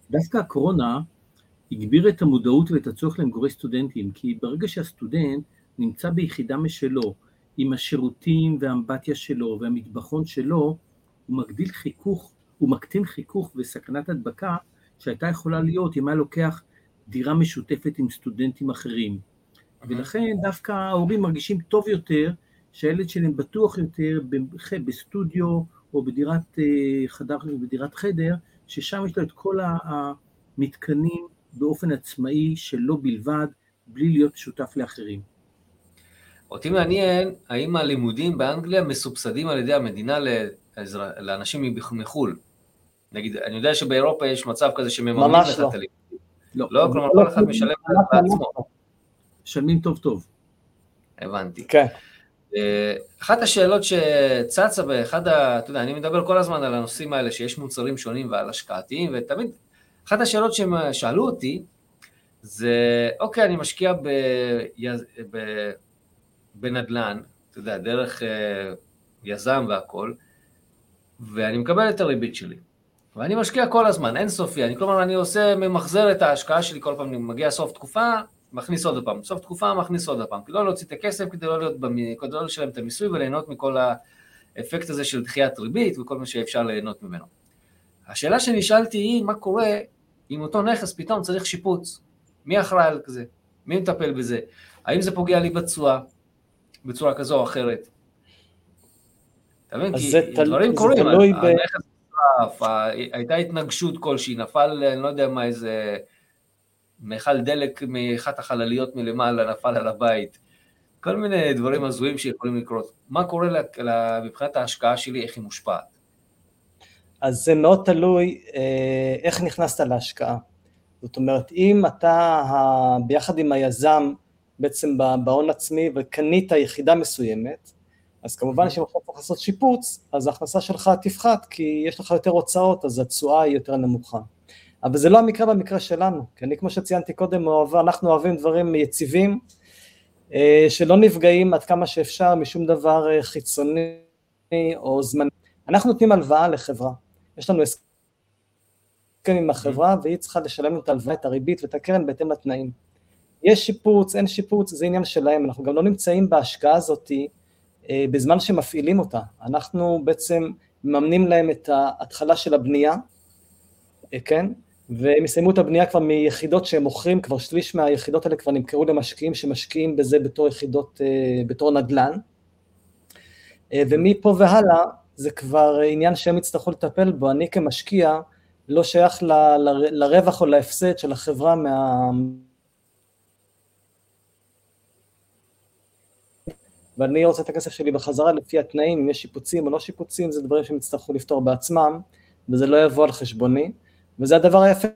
S3: דווקא הקורונה הגביר את המודעות ואת הצורך למגורי סטודנטים, כי ברגע שהסטודנט נמצא ביחידה משלו, עם השירותים והאמבטיה שלו והמטבחון שלו, הוא מגדיל חיכוך, הוא מקטין חיכוך וסכנת הדבקה שהייתה יכולה להיות אם היה לוקח דירה משותפת עם סטודנטים אחרים. ולכן דווקא ההורים מרגישים טוב יותר שהילד שלהם בטוח יותר בסטודיו או בדירת אה, חדר, בדירת חדר, ששם יש לו את כל המתקנים באופן עצמאי שלו בלבד, בלי להיות שותף לאחרים.
S1: אותי מעניין, האם הלימודים באנגליה מסובסדים על ידי המדינה לאנשים מחו"ל? נגיד, אני יודע שבאירופה יש מצב כזה שמממנים לך את
S2: לא.
S1: הלימודים. לא, לא, כלומר כל אחד משלם בעצמו.
S3: משלמים טוב טוב.
S1: הבנתי.
S2: כן.
S1: אה, אחת השאלות שצצה באחד ה... אתה יודע, אני מדבר כל הזמן על הנושאים האלה שיש מוצרים שונים ועל השקעתיים, ותמיד, אחת השאלות שהם שאלו אותי, זה, אוקיי, אני משקיע ב... ב... בנדל"ן, אתה יודע, דרך אה, יזם והכול, ואני מקבל את הריבית שלי. ואני משקיע כל הזמן, אינסופי, אני כלומר, אני עושה, ממחזר את ההשקעה שלי כל פעם, מגיע סוף תקופה, מכניס עוד פעם, סוף תקופה מכניס עוד פעם, כדי לא להוציא את הכסף, כדי לא, להיות במ... כדי לא לשלם את המיסוי וליהנות מכל האפקט הזה של דחיית ריבית וכל מה שאפשר ליהנות ממנו. השאלה שנשאלתי היא, מה קורה אם אותו נכס פתאום צריך שיפוץ? מי אחראי על זה? מי מטפל בזה? האם זה פוגע לי בתשואה? בצורה כזו או אחרת. אתה מבין? כי דברים קורים, הנכס נשרף, הייתה התנגשות כלשהי, נפל, אני לא יודע מה, איזה מיכל דלק מאחת החלליות מלמעלה נפל על הבית. כל מיני דברים הזויים שיכולים לקרות. מה קורה מבחינת ההשקעה שלי, איך היא מושפעת?
S2: אז זה מאוד תלוי אה, איך נכנסת להשקעה. זאת אומרת, אם אתה ביחד עם היזם בעצם בהון עצמי וקנית יחידה מסוימת, אז כמובן שאם עכשיו צריך לעשות שיפוץ, אז ההכנסה שלך תפחת, כי יש לך יותר הוצאות, אז התשואה היא יותר נמוכה. אבל זה לא המקרה במקרה שלנו, כי אני כמו שציינתי קודם, אנחנו אוהבים דברים יציבים, אה, שלא נפגעים עד כמה שאפשר משום דבר אה, חיצוני או זמני. אנחנו נותנים הלוואה לחברה, יש לנו הסכם עם החברה והיא צריכה לשלם את ההלוואה, את הריבית ואת הקרן בהתאם לתנאים. יש שיפוץ, אין שיפוץ, זה עניין שלהם, אנחנו גם לא נמצאים בהשקעה הזאתי אה, בזמן שמפעילים אותה, אנחנו בעצם מממנים להם את ההתחלה של הבנייה, כן, והם יסיימו את הבנייה כבר מיחידות שהם מוכרים, כבר שליש מהיחידות האלה כבר נמכרו למשקיעים שמשקיעים בזה בתור יחידות, אה, בתור נדל"ן, אה, ומפה והלאה זה כבר עניין שהם יצטרכו לטפל בו, אני כמשקיע לא שייך ל, ל, לרווח או להפסד של החברה מה... ואני רוצה את הכסף שלי בחזרה לפי התנאים, אם יש שיפוצים או לא שיפוצים, זה דברים שהם יצטרכו לפתור בעצמם, וזה לא יבוא על חשבוני. וזה הדבר היפה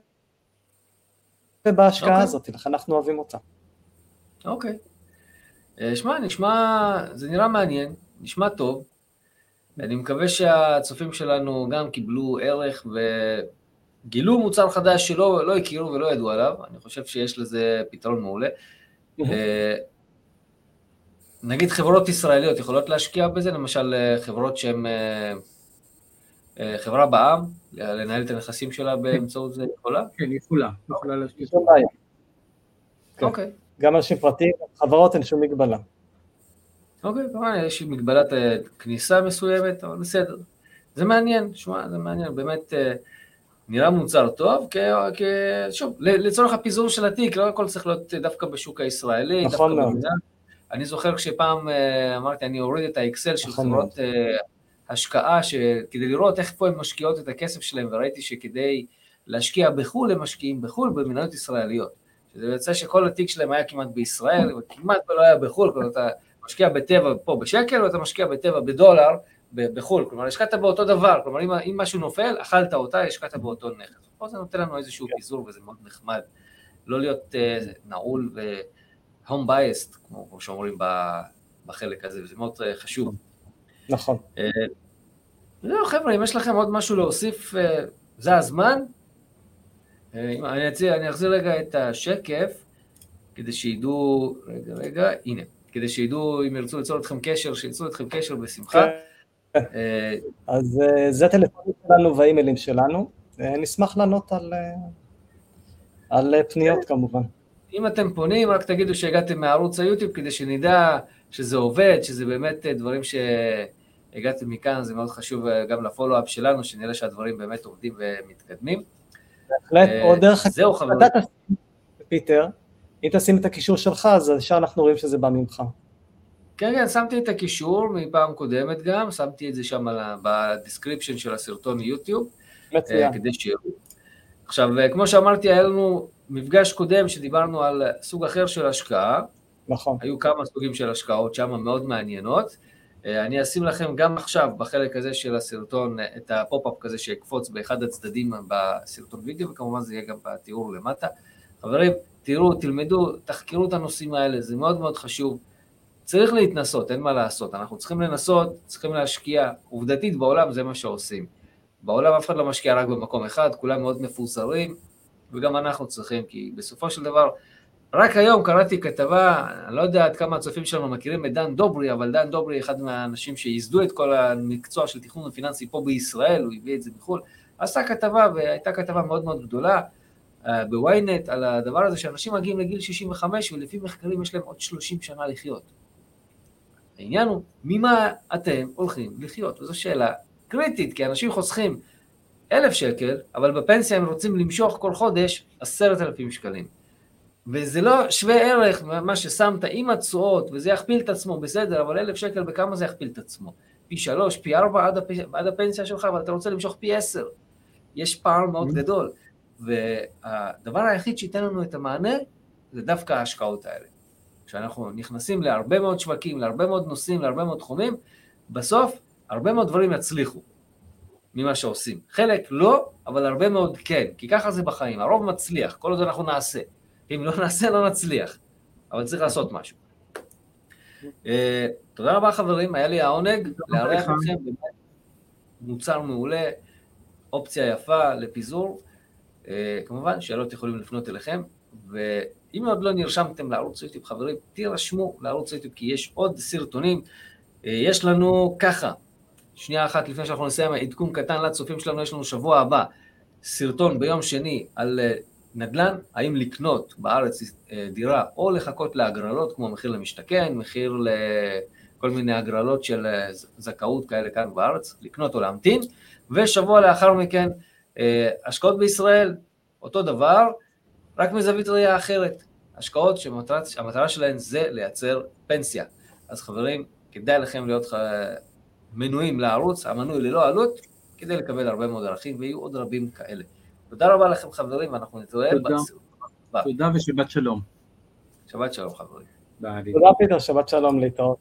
S2: בהשקעה okay. אוקיי. הזאת, לכן אנחנו אוהבים אותה.
S1: אוקיי. Okay. אה, שמע, נשמע, זה נראה מעניין, נשמע טוב. אני מקווה שהצופים שלנו גם קיבלו ערך וגילו מוצר חדש שלא לא הכירו ולא ידעו עליו, אני חושב שיש לזה פתרון מעולה. Mm-hmm. נגיד חברות ישראליות יכולות להשקיע בזה, למשל אה, חברות שהן חברה בע"מ, לנהל את הנכסים שלה באמצעות זה יכולה?
S3: כן, יכולה, יכולה להשקיע.
S2: שום בעיה. כן. אוקיי. גם אנשים פרטיים, חברות אין שום מגבלה.
S1: אוקיי, כמובן יש מגבלת אה, כניסה מסוימת, אבל בסדר. זה מעניין, שמע, זה מעניין, באמת אה, נראה מוצר טוב, שוב, לצורך הפיזור של התיק, לא הכל צריך להיות דווקא בשוק הישראלי.
S2: נכון מאוד.
S1: אני זוכר כשפעם אה, אמרתי, אני אוריד את האקסל של נכון חברות השקעה, כדי לראות איך פה הן משקיעות את הכסף שלהן, וראיתי שכדי להשקיע בחו"ל, הם משקיעים בחו"ל במניות ישראליות. שזה יוצא שכל התיק שלהם היה כמעט בישראל, וכמעט לא היה בחו"ל, כלומר אתה משקיע בטבע פה בשקל, ואתה משקיע בטבע בדולר בחו"ל, כלומר השקעת באותו דבר, כלומר אם, אם משהו נופל, אכלת אותה, השקעת באותו נכס. פה זה נותן לנו איזשהו פיזור וזה מאוד נחמד, לא להיות uh, נעול ו-home biased, כמו שאומרים בחלק הזה, וזה מאוד uh, חשוב.
S2: נכון. Uh,
S1: זהו חבר'ה, אם יש לכם עוד משהו להוסיף, אה, זה הזמן. אה, אני, אציע, אני אחזיר רגע את השקף, כדי שידעו, רגע, רגע, הנה, כדי שידעו, אם ירצו ליצור אתכם קשר, שיצרו אתכם קשר בשמחה.
S2: כן. אז זה הטלפונים שלנו והאימיילים שלנו, נשמח לענות על, על פניות כמובן.
S1: אם אתם פונים, רק תגידו שהגעתם מערוץ היוטיוב, כדי שנדע שזה עובד, שזה באמת דברים ש... הגעתם מכאן, זה מאוד חשוב אה, גם ל follow-up שלנו, שנראה שהדברים באמת עובדים ומתקדמים.
S2: בהחלט, אה, או דרך זהו חברים. פיטר, אם תשים את הקישור שלך, אז ישר אנחנו רואים שזה בא ממך.
S1: כן, כן, שמתי את הקישור מפעם קודמת גם, שמתי את זה שם ב description של הסרטון יוטיוב. מצוין. אה, כדי שיראו. עכשיו, כמו שאמרתי, היה לנו מפגש קודם שדיברנו על סוג אחר של השקעה.
S2: נכון.
S1: היו כמה סוגים של השקעות שם מאוד מעניינות. אה, אני אשים לכם גם עכשיו בחלק הזה של הסרטון את ה pop-up כזה שיקפוץ באחד הצדדים בסרטון וידאו וכמובן זה יהיה גם בתיאור למטה. חברים, תראו, תלמדו, תחקרו את הנושאים האלה, זה מאוד מאוד חשוב. צריך להתנסות, אין מה לעשות, אנחנו צריכים לנסות, צריכים להשקיע, עובדתית בעולם זה מה שעושים. בעולם אף אחד לא משקיע רק במקום אחד, כולם מאוד מפוזרים, וגם אנחנו צריכים, כי בסופו של דבר רק היום קראתי כתבה, אני לא יודע עד כמה הצופים שלנו מכירים את דן דוברי, אבל דן דוברי אחד מהאנשים שייסדו את כל המקצוע של תכנון פיננסי פה בישראל, הוא הביא את זה מחו"ל, עשה כתבה והייתה כתבה מאוד מאוד גדולה אה, בוויינט על הדבר הזה שאנשים מגיעים לגיל 65 ולפי מחקרים יש להם עוד 30 שנה לחיות. העניין הוא, ממה אתם הולכים לחיות? וזו שאלה קריטית, כי אנשים חוסכים אלף שקל, אבל בפנסיה הם רוצים למשוך כל חודש עשרת אלפים שקלים. וזה לא שווה ערך מה ששמת עם התשואות, וזה יכפיל את עצמו, בסדר, אבל אלף שקל בכמה זה יכפיל את עצמו? פי שלוש, פי ארבע עד, הפ... עד הפנסיה שלך, אבל אתה רוצה למשוך פי עשר. יש פער מאוד mm-hmm. גדול. והדבר היחיד שייתן לנו את המענה זה דווקא ההשקעות האלה. כשאנחנו נכנסים להרבה מאוד שווקים, להרבה מאוד נושאים, להרבה מאוד תחומים, בסוף הרבה מאוד דברים יצליחו ממה שעושים. חלק לא, אבל הרבה מאוד כן, כי ככה זה בחיים, הרוב מצליח, כל עוד אנחנו נעשה. אם לא נעשה, לא נצליח, אבל צריך לעשות משהו. אה, תודה רבה חברים, היה לי העונג לארח אתכם, מוצר מעולה, אופציה יפה לפיזור. אה, כמובן, שאלות יכולים לפנות אליכם, ואם עוד לא נרשמתם לערוץ יוטיוב, חברים, תירשמו לערוץ יוטיוב, כי יש עוד סרטונים. אה, יש לנו ככה, שנייה אחת לפני שאנחנו נסיים, עדכון קטן לצופים שלנו, יש לנו שבוע הבא סרטון ביום שני על נדל"ן, האם לקנות בארץ דירה או לחכות להגרלות כמו מחיר למשתכן, מחיר לכל מיני הגרלות של זכאות כאלה כאן בארץ, לקנות או להמתין, ושבוע לאחר מכן השקעות בישראל, אותו דבר, רק מזווית ראייה אחרת. השקעות שהמטרה שלהן זה לייצר פנסיה. אז חברים, כדאי לכם להיות מנויים לערוץ, המנוי ללא עלות, כדי לקבל הרבה מאוד ערכים, ויהיו עוד רבים כאלה. תודה רבה לכם חברים, ואנחנו נתראה
S3: בסרטון תודה ושבת שלום.
S1: שבת שלום חברים.
S2: תודה פיטר, שבת שלום להתראות.